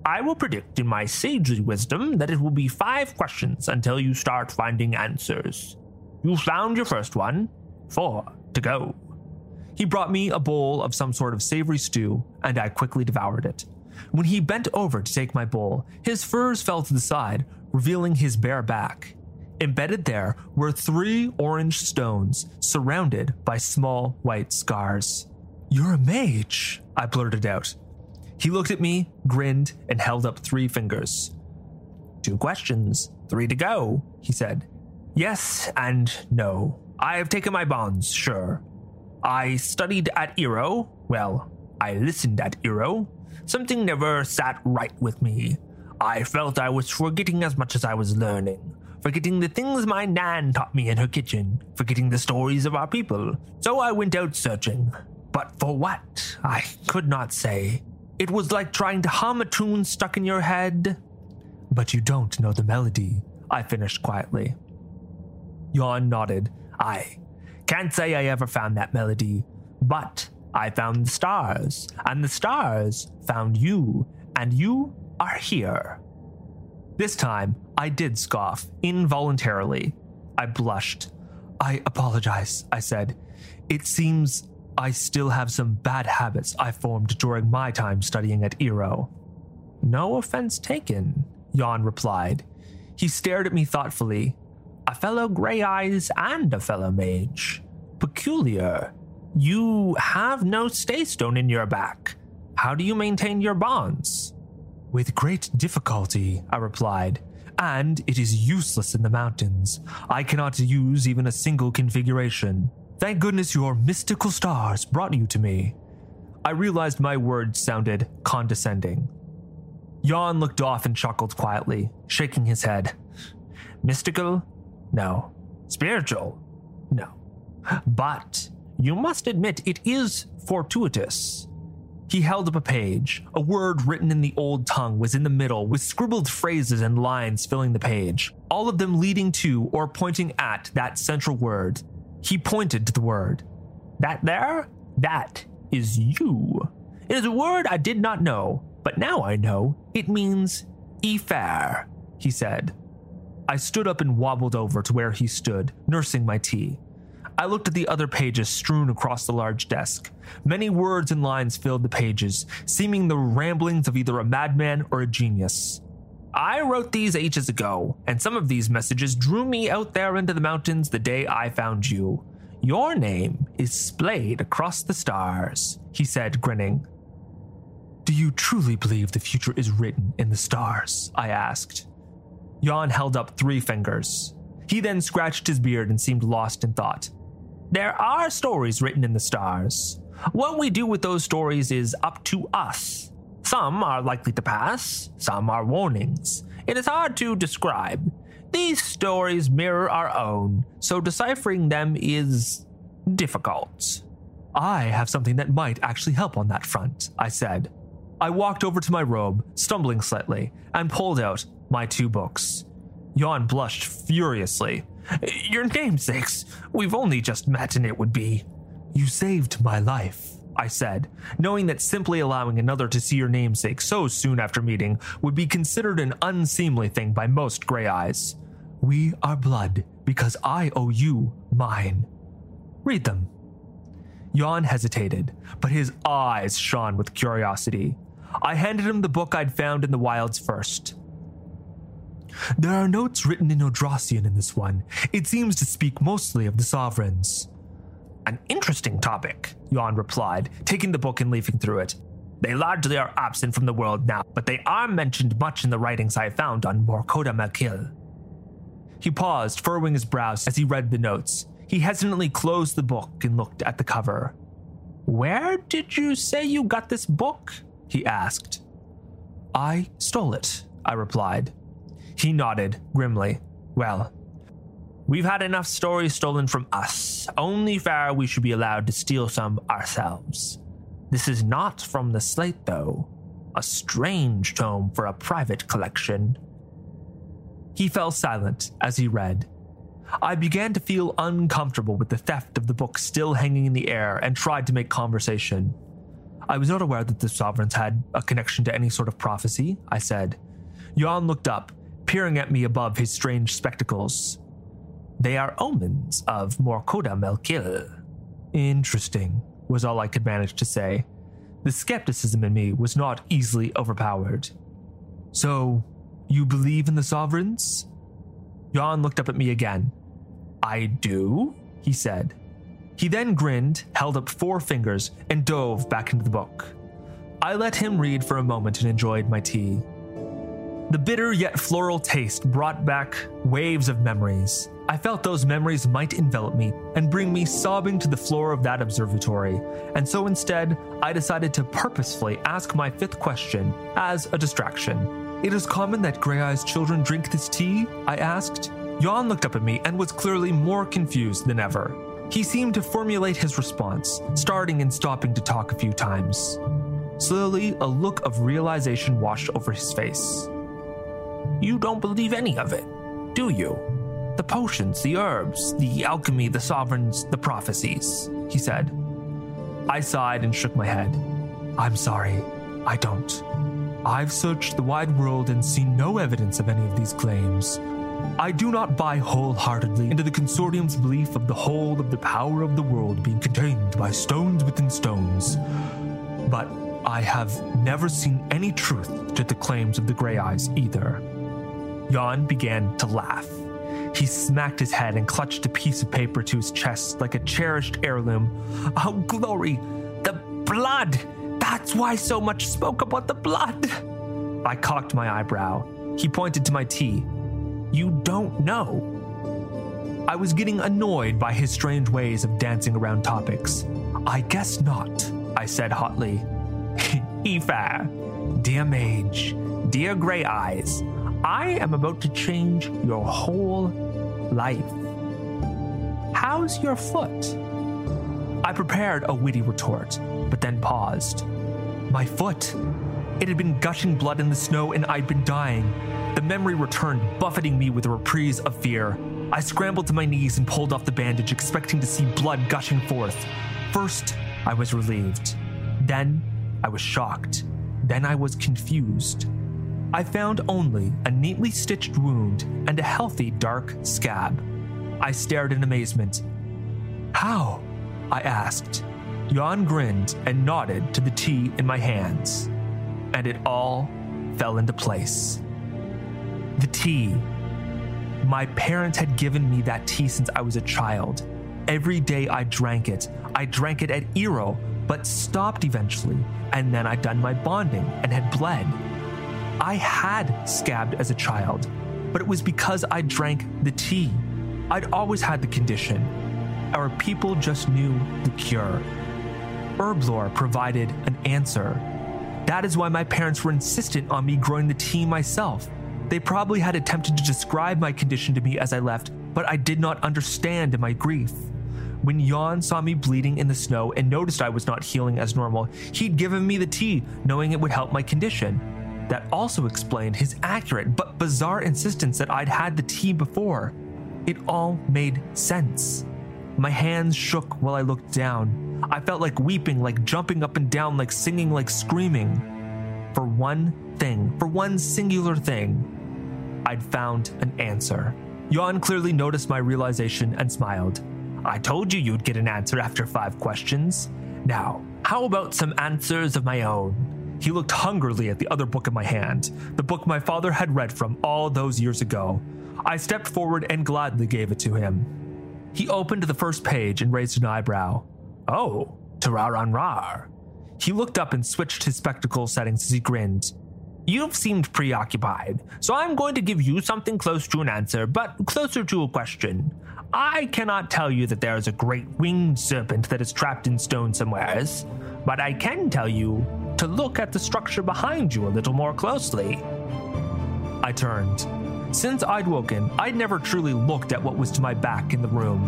I will predict in my sagely wisdom that it will be five questions until you start finding answers. You found your first one. Four to go. He brought me a bowl of some sort of savory stew, and I quickly devoured it. When he bent over to take my bowl, his furs fell to the side, revealing his bare back. Embedded there were three orange stones surrounded by small white scars. You're a mage, I blurted out. He looked at me, grinned, and held up three fingers. Two questions, three to go, he said. Yes and no. I have taken my bonds, sure. I studied at Eero. Well, I listened at Eero. Something never sat right with me. I felt I was forgetting as much as I was learning, forgetting the things my Nan taught me in her kitchen, forgetting the stories of our people. So I went out searching. But for what? I could not say. It was like trying to hum a tune stuck in your head. But you don't know the melody, I finished quietly. Jan nodded. I can't say I ever found that melody, but I found the stars, and the stars found you, and you are here. This time, I did scoff, involuntarily. I blushed. I apologize, I said. It seems I still have some bad habits I formed during my time studying at Eero. No offense taken, Jan replied. He stared at me thoughtfully. A fellow Grey Eyes and a fellow mage. Peculiar. You have no stay stone in your back. How do you maintain your bonds? With great difficulty, I replied, and it is useless in the mountains. I cannot use even a single configuration. Thank goodness your mystical stars brought you to me. I realized my words sounded condescending. Jan looked off and chuckled quietly, shaking his head. Mystical? No. Spiritual? No. But you must admit it is fortuitous. He held up a page. A word written in the old tongue was in the middle, with scribbled phrases and lines filling the page, all of them leading to or pointing at that central word He pointed to the word. That there? That is you. It is a word I did not know, but now I know it means Eyfre, he said. I stood up and wobbled over to where he stood, nursing my tea. I looked at the other pages strewn across the large desk. Many words and lines filled the pages, seeming the ramblings of either a madman or a genius. I wrote these ages ago, and some of these messages drew me out there into the mountains the day I found you. Your name is splayed across the stars, he said, grinning. Do you truly believe the future is written in the stars? I asked. Jan held up three fingers. He then scratched his beard and seemed lost in thought. There are stories written in the stars. What we do with those stories is up to us. Some are likely to pass, some are warnings. It is hard to describe. These stories mirror our own, so deciphering them is difficult. I have something that might actually help on that front, I said. I walked over to my robe, stumbling slightly, and pulled out my two books. Jan blushed furiously. Your namesakes. We've only just met, and it would be. You saved my life, I said, knowing that simply allowing another to see your namesake so soon after meeting would be considered an unseemly thing by most gray eyes. We are blood because I owe you mine. Read them. Jan hesitated, but his eyes shone with curiosity. I handed him the book I'd found in the wilds first. There are notes written in Odrossian in this one. It seems to speak mostly of the sovereigns. An interesting topic, Jan replied, taking the book and leafing through it. They largely are absent from the world now, but they are mentioned much in the writings I found on Morkoda Melkil. He paused, furrowing his brows as he read the notes. He hesitantly closed the book and looked at the cover. Where did you say you got this book? he asked. I stole it, I replied. He nodded grimly. Well, we've had enough stories stolen from us. Only fair we should be allowed to steal some ourselves. This is not from the slate, though. A strange tome for a private collection. He fell silent as he read. I began to feel uncomfortable with the theft of the book still hanging in the air and tried to make conversation. I was not aware that the sovereigns had a connection to any sort of prophecy, I said. Jan looked up peering at me above his strange spectacles. They are omens of Morkoda Melkil. Interesting, was all I could manage to say. The skepticism in me was not easily overpowered. So, you believe in the sovereigns? Jan looked up at me again. I do, he said. He then grinned, held up four fingers, and dove back into the book. I let him read for a moment and enjoyed my tea. The bitter yet floral taste brought back waves of memories. I felt those memories might envelop me and bring me sobbing to the floor of that observatory, and so instead, I decided to purposefully ask my fifth question as a distraction. It is common that Grey Eyes children drink this tea? I asked. Jan looked up at me and was clearly more confused than ever. He seemed to formulate his response, starting and stopping to talk a few times. Slowly, a look of realization washed over his face. You don't believe any of it, do you? The potions, the herbs, the alchemy, the sovereigns, the prophecies, he said. I sighed and shook my head. I'm sorry, I don't. I've searched the wide world and seen no evidence of any of these claims. I do not buy wholeheartedly into the consortium's belief of the whole of the power of the world being contained by stones within stones. But I have never seen any truth to the claims of the Grey Eyes either. Jan began to laugh. He smacked his head and clutched a piece of paper to his chest like a cherished heirloom. Oh, glory! The blood! That's why so much spoke about the blood! I cocked my eyebrow. He pointed to my tea. You don't know. I was getting annoyed by his strange ways of dancing around topics. I guess not, I said hotly. Eyfre, dear mage, dear gray eyes, I am about to change your whole life. How's your foot? I prepared a witty retort, but then paused. My foot. It had been gushing blood in the snow and I'd been dying. The memory returned, buffeting me with a reprise of fear. I scrambled to my knees and pulled off the bandage, expecting to see blood gushing forth. First, I was relieved. Then, I was shocked. Then, I was confused. I found only a neatly stitched wound and a healthy, dark scab. I stared in amazement. How? I asked. Jan grinned and nodded to the tea in my hands, and it all fell into place. The tea. My parents had given me that tea since I was a child. Every day I drank it. I drank it at Eero, but stopped eventually, and then I'd done my bonding and had bled. I had scabbed as a child, but it was because I drank the tea. I'd always had the condition. Our people just knew the cure. Herblore provided an answer. That is why my parents were insistent on me growing the tea myself. They probably had attempted to describe my condition to me as I left, but I did not understand my grief. When Jan saw me bleeding in the snow and noticed I was not healing as normal, he'd given me the tea, knowing it would help my condition. That also explained his accurate but bizarre insistence that I'd had the tea before. It all made sense. My hands shook while I looked down. I felt like weeping, like jumping up and down, like singing, like screaming. For one thing, for one singular thing, I'd found an answer. Jan clearly noticed my realization and smiled. I told you you'd get an answer after five questions. Now, how about some answers of my own? He looked hungrily at the other book in my hand, the book my father had read from all those years ago. I stepped forward and gladly gave it to him. He opened the first page and raised an eyebrow. Oh, Tarar Anrar He looked up and switched his spectacle settings as he grinned. You've seemed preoccupied, so I'm going to give you something close to an answer, but closer to a question. I cannot tell you that there is a great winged serpent that is trapped in stone somewheres, but I can tell you to look at the structure behind you a little more closely. I turned. Since I'd woken, I'd never truly looked at what was to my back in the room.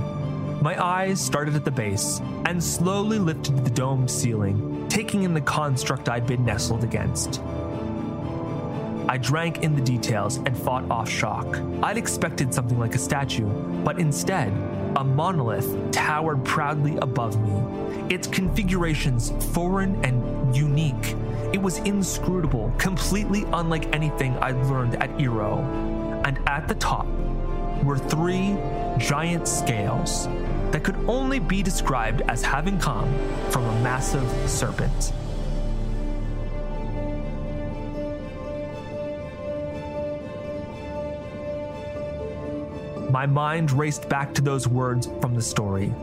My eyes started at the base and slowly lifted to the domed ceiling, taking in the construct I'd been nestled against. I drank in the details and fought off shock. I'd expected something like a statue, but instead, a monolith towered proudly above me. Its configurations foreign and unique. It was inscrutable, completely unlike anything I'd learned at Eero. And at the top were three giant scales that could only be described as having come from a massive serpent. My mind raced back to those words from the story.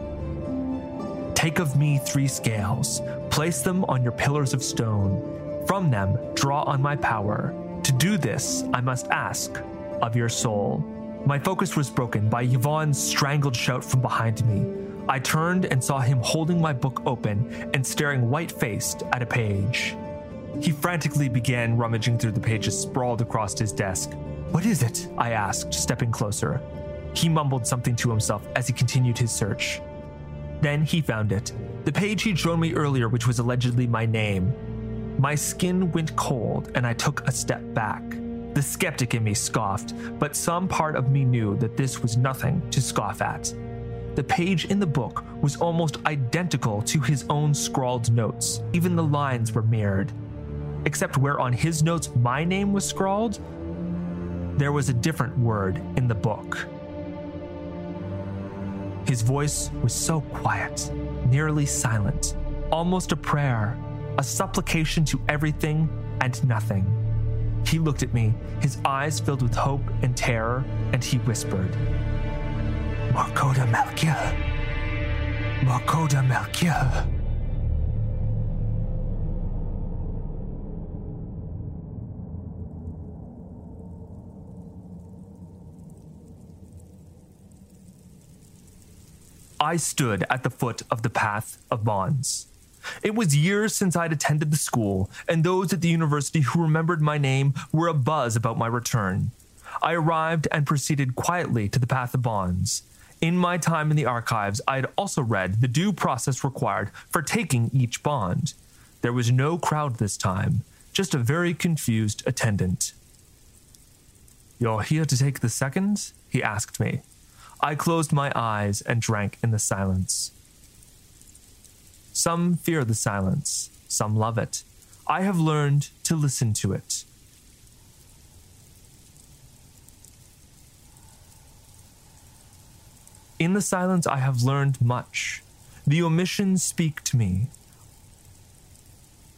Take of me three scales, place them on your pillars of stone. From them, draw on my power. To do this, I must ask of your soul. My focus was broken by Yvonne's strangled shout from behind me. I turned and saw him holding my book open and staring white faced at a page. He frantically began rummaging through the pages sprawled across his desk. What is it? I asked, stepping closer. He mumbled something to himself as he continued his search. Then he found it the page he'd shown me earlier, which was allegedly my name. My skin went cold, and I took a step back. The skeptic in me scoffed, but some part of me knew that this was nothing to scoff at. The page in the book was almost identical to his own scrawled notes. Even the lines were mirrored. Except where on his notes my name was scrawled, there was a different word in the book. His voice was so quiet, nearly silent, almost a prayer, a supplication to everything and nothing. He looked at me, his eyes filled with hope and terror, and he whispered, Morkoda Melkil. Morkoda Melkil. I stood at the foot of the path of bonds. It was years since I'd attended the school, and those at the university who remembered my name were abuzz about my return. I arrived and proceeded quietly to the path of bonds. In my time in the archives, I had also read the due process required for taking each bond. There was no crowd this time, just a very confused attendant. You're here to take the second? He asked me. I closed my eyes and drank in the silence. Some fear the silence, some love it. I have learned to listen to it. In the silence, I have learned much. The omissions speak to me.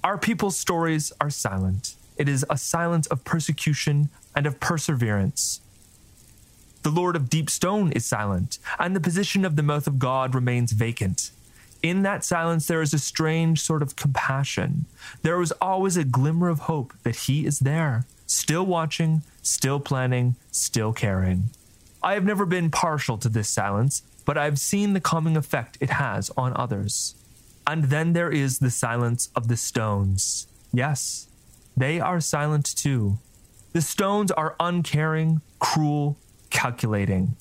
Our people's stories are silent. It is a silence of persecution and of perseverance. The Lord of Deep Stone is silent, and the position of the mouth of God remains vacant. In that silence, there is a strange sort of compassion. There is always a glimmer of hope that He is there, still watching, still planning, still caring. I have never been partial to this silence, but I have seen the calming effect it has on others. And then there is the silence of the stones. Yes, they are silent too. The stones are uncaring, cruel, calculating.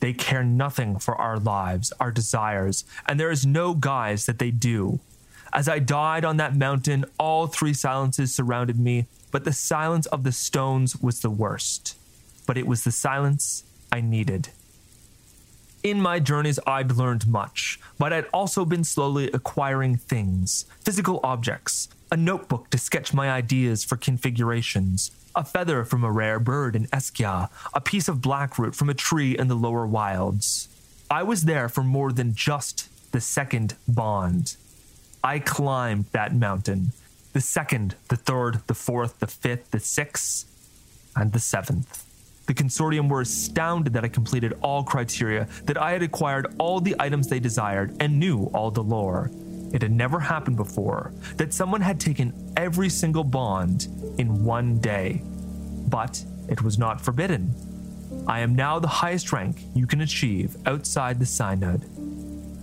They care nothing for our lives, our desires, and there is no guise that they do. As I died on that mountain, all three silences surrounded me, but the silence of the stones was the worst. But it was the silence I needed. In my journeys, I'd learned much, but I'd also been slowly acquiring things, physical objects, a notebook to sketch my ideas for configurations, a feather from a rare bird in Eskia, a piece of blackroot from a tree in the lower wilds. I was there for more than just the second bond. I climbed that mountain. The second, the third, the fourth, the fifth, the sixth, and the seventh. The consortium were astounded that I completed all criteria, that I had acquired all the items they desired, and knew all the lore. It had never happened before that someone had taken every single bond in one day. But it was not forbidden. I am now the highest rank you can achieve outside the synod.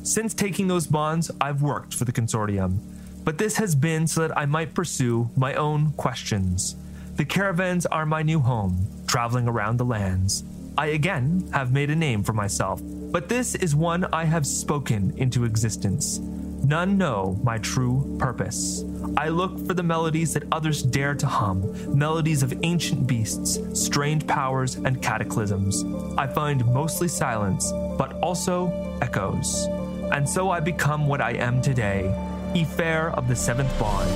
Since taking those bonds, I've worked for the consortium, but this has been so that I might pursue my own questions the caravans are my new home, traveling around the lands. I again have made a name for myself, but this is one I have spoken into existence. None know my true purpose. I look for the melodies that others dare to hum, melodies of ancient beasts, strange powers, and cataclysms. I find mostly silence, but also echoes. And so I become what I am today Eyfre of the Seventh Bond,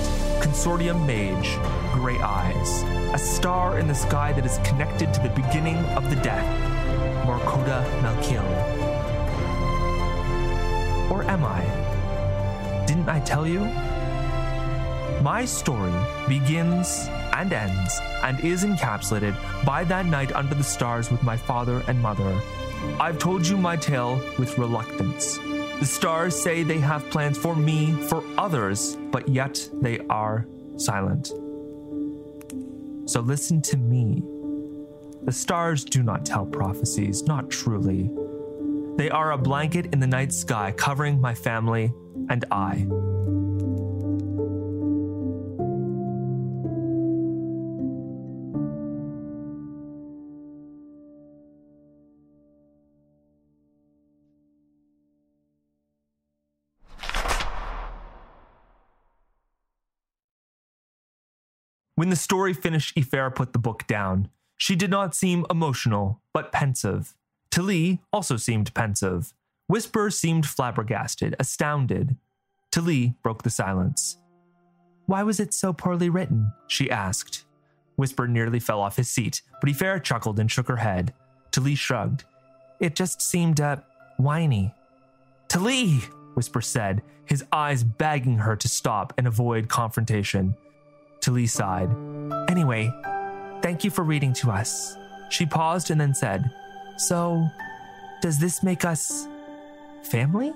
Consortium Mage, Grey Eyes, a star in the sky that is connected to the beginning of the death, Morkoda Melkil. Or am I? Didn't I tell you? My story begins and ends and is encapsulated by that night under the stars with my father and mother. I've told you my tale with reluctance. The stars say they have plans for me, for others, but yet they are silent. So listen to me. The stars do not tell prophecies, not truly. They are a blanket in the night sky covering my family and I. When the story finished, Eyfre put the book down. She did not seem emotional, but pensive. Talee also seemed pensive. Whisper seemed flabbergasted, astounded. Talee broke the silence. Why was it so poorly written? she asked. Whisper nearly fell off his seat, but Eyfre chuckled and shook her head. Talee shrugged. It just seemed, uh, whiny. Talee, Whisper said, his eyes begging her to stop and avoid confrontation. Talee sighed. Anyway, thank you for reading to us. She paused and then said, So, does this make us family?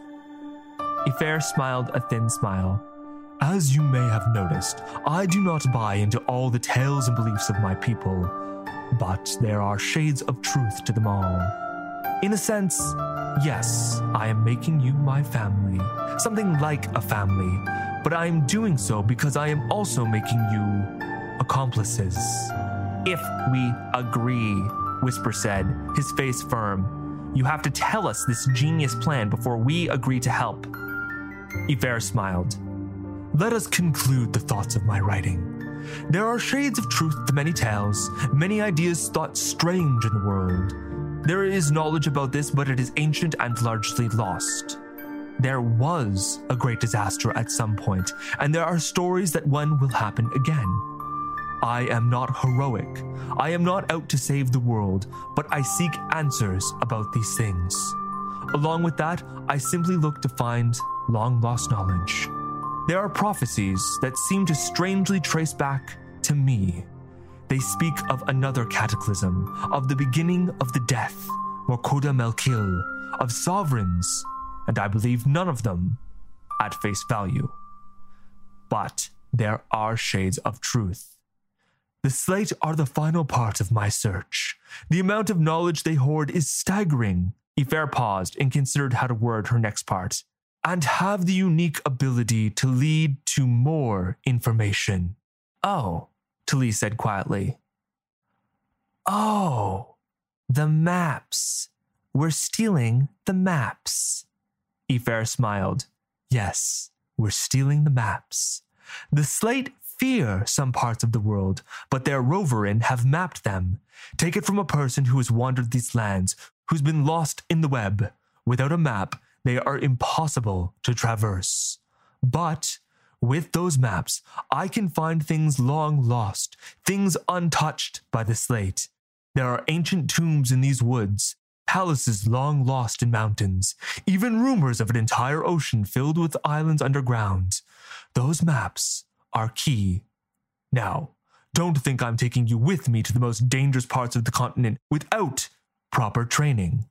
Eyfre smiled a thin smile. As you may have noticed, I do not buy into all the tales and beliefs of my people, but there are shades of truth to them all. In a sense, yes, I am making you my family, something like a family, but I am doing so because I am also making you accomplices. If we agree, Whisper said, his face firm. You have to tell us this genius plan before we agree to help. Eyfre smiled. Let us conclude the thoughts of my writing. There are shades of truth to many tales, many ideas thought strange in the world. There is knowledge about this, but it is ancient and largely lost. There was a great disaster at some point, and there are stories that one will happen again. I am not heroic. I am not out to save the world, but I seek answers about these things. Along with that, I simply look to find long lost knowledge. There are prophecies that seem to strangely trace back to me. They speak of another cataclysm, of the beginning of the death, Morkoda Melkil, of sovereigns, and I believe none of them at face value. But there are shades of truth. The slate are the final part of my search. The amount of knowledge they hoard is staggering. Eyfre paused and considered how to word her next part. And have the unique ability to lead to more information. Oh, Talee said quietly. Oh, the maps. We're stealing the maps. Eyfre smiled. Yes, we're stealing the maps. The slate fear some parts of the world, but their roverin have mapped them. Take it from a person who has wandered these lands, who's been lost in the web. Without a map, they are impossible to traverse. But with those maps, I can find things long lost, things untouched by the slate. There are ancient tombs in these woods, palaces long lost in mountains, even rumors of an entire ocean filled with islands underground. Those maps are key. Now, don't think I'm taking you with me to the most dangerous parts of the continent without proper training.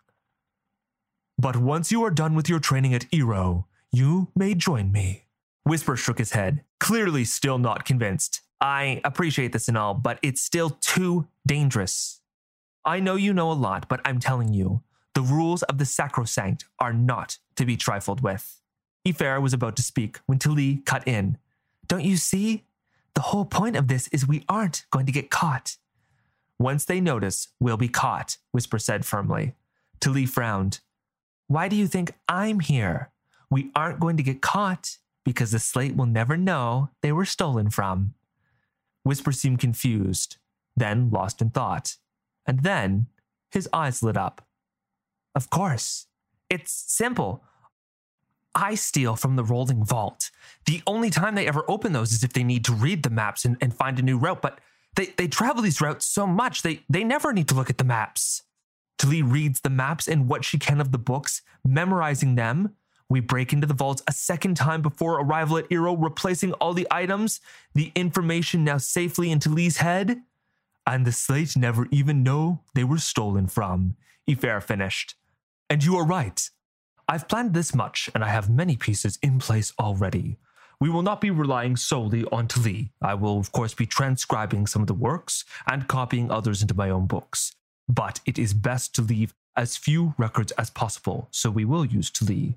But once you are done with your training at Eero, you may join me. Whisper shook his head, clearly still not convinced. I appreciate this and all, but it's still too dangerous. I know you know a lot, but I'm telling you, the rules of the sacrosanct are not to be trifled with. Eyfre was about to speak when Talee cut in. Don't you see? The whole point of this is we aren't going to get caught. Once they notice, we'll be caught, Whisper said firmly. Talee frowned. Why do you think I'm here? We aren't going to get caught because the slate will never know they were stolen from. Whisper seemed confused, then lost in thought. And then his eyes lit up. Of course. It's simple. I steal from the rolling vault. The only time they ever open those is if they need to read the maps and, and find a new route, but they, they travel these routes so much, they, they never need to look at the maps. Talee reads the maps and what she can of the books, memorizing them. We break into the vaults a second time before arrival at Eero, replacing all the items, the information now safely in Talee's head and the slate never even know they were stolen from, Eyfre finished. And you are right. I've planned this much, and I have many pieces in place already. We will not be relying solely on Talee. I will, of course, be transcribing some of the works and copying others into my own books. But it is best to leave as few records as possible, so we will use Talee.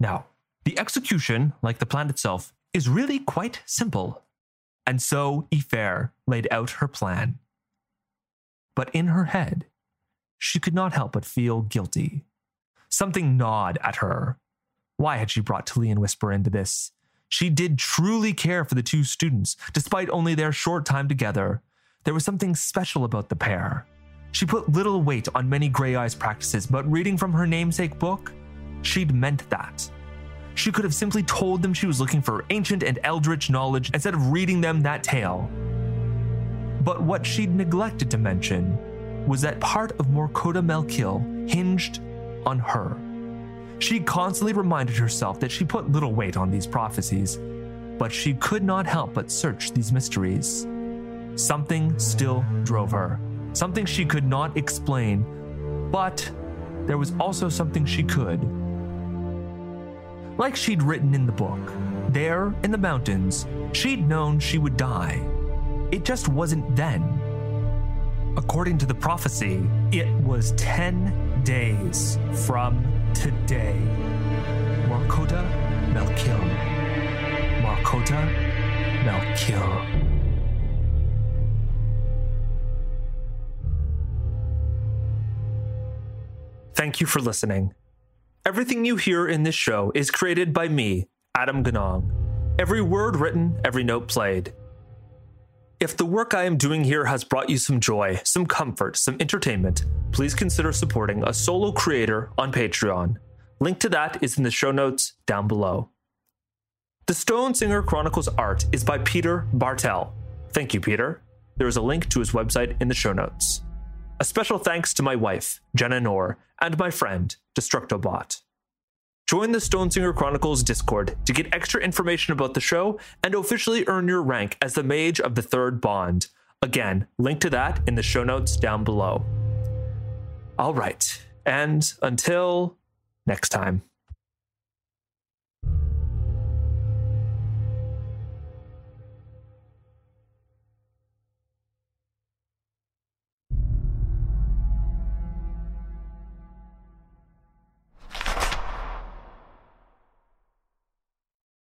Now, the execution, like the plan itself, is really quite simple. And so Eyfre laid out her plan. But in her head, she could not help but feel guilty. Something gnawed at her. Why had she brought Talee and Whisper into this? She did truly care for the two students, despite only their short time together. There was something special about the pair. She put little weight on many Grey Eyes practices, but reading from her namesake book, she'd meant that. She could have simply told them she was looking for ancient and eldritch knowledge instead of reading them that tale. But what she'd neglected to mention was that part of Morkoda Melkil hinged on her. She constantly reminded herself that she put little weight on these prophecies, but she could not help but search these mysteries. Something still drove her, something she could not explain, but there was also something she could. Like she'd written in the book, there in the mountains, she'd known she would die it just wasn't then. According to the prophecy, it was 10 days from today. Morkoda Melkil. Morkoda Melkil. Thank you for listening. Everything you hear in this show is created by me, Adam Ganong. Every word written, every note played. If the work I am doing here has brought you some joy, some comfort, some entertainment, please consider supporting a solo creator on Patreon. Link to that is in the show notes down below. The Stonesinger Chronicles art is by Peter Bartel. Thank you, Peter. There is a link to his website in the show notes. A special thanks to my wife, Jenna Noor, and my friend, Destructobot. Join the Stonesinger Chronicles Discord to get extra information about the show and officially earn your rank as the Mage of the Third Bond. Again, link to that in the show notes down below. All right, and until next time.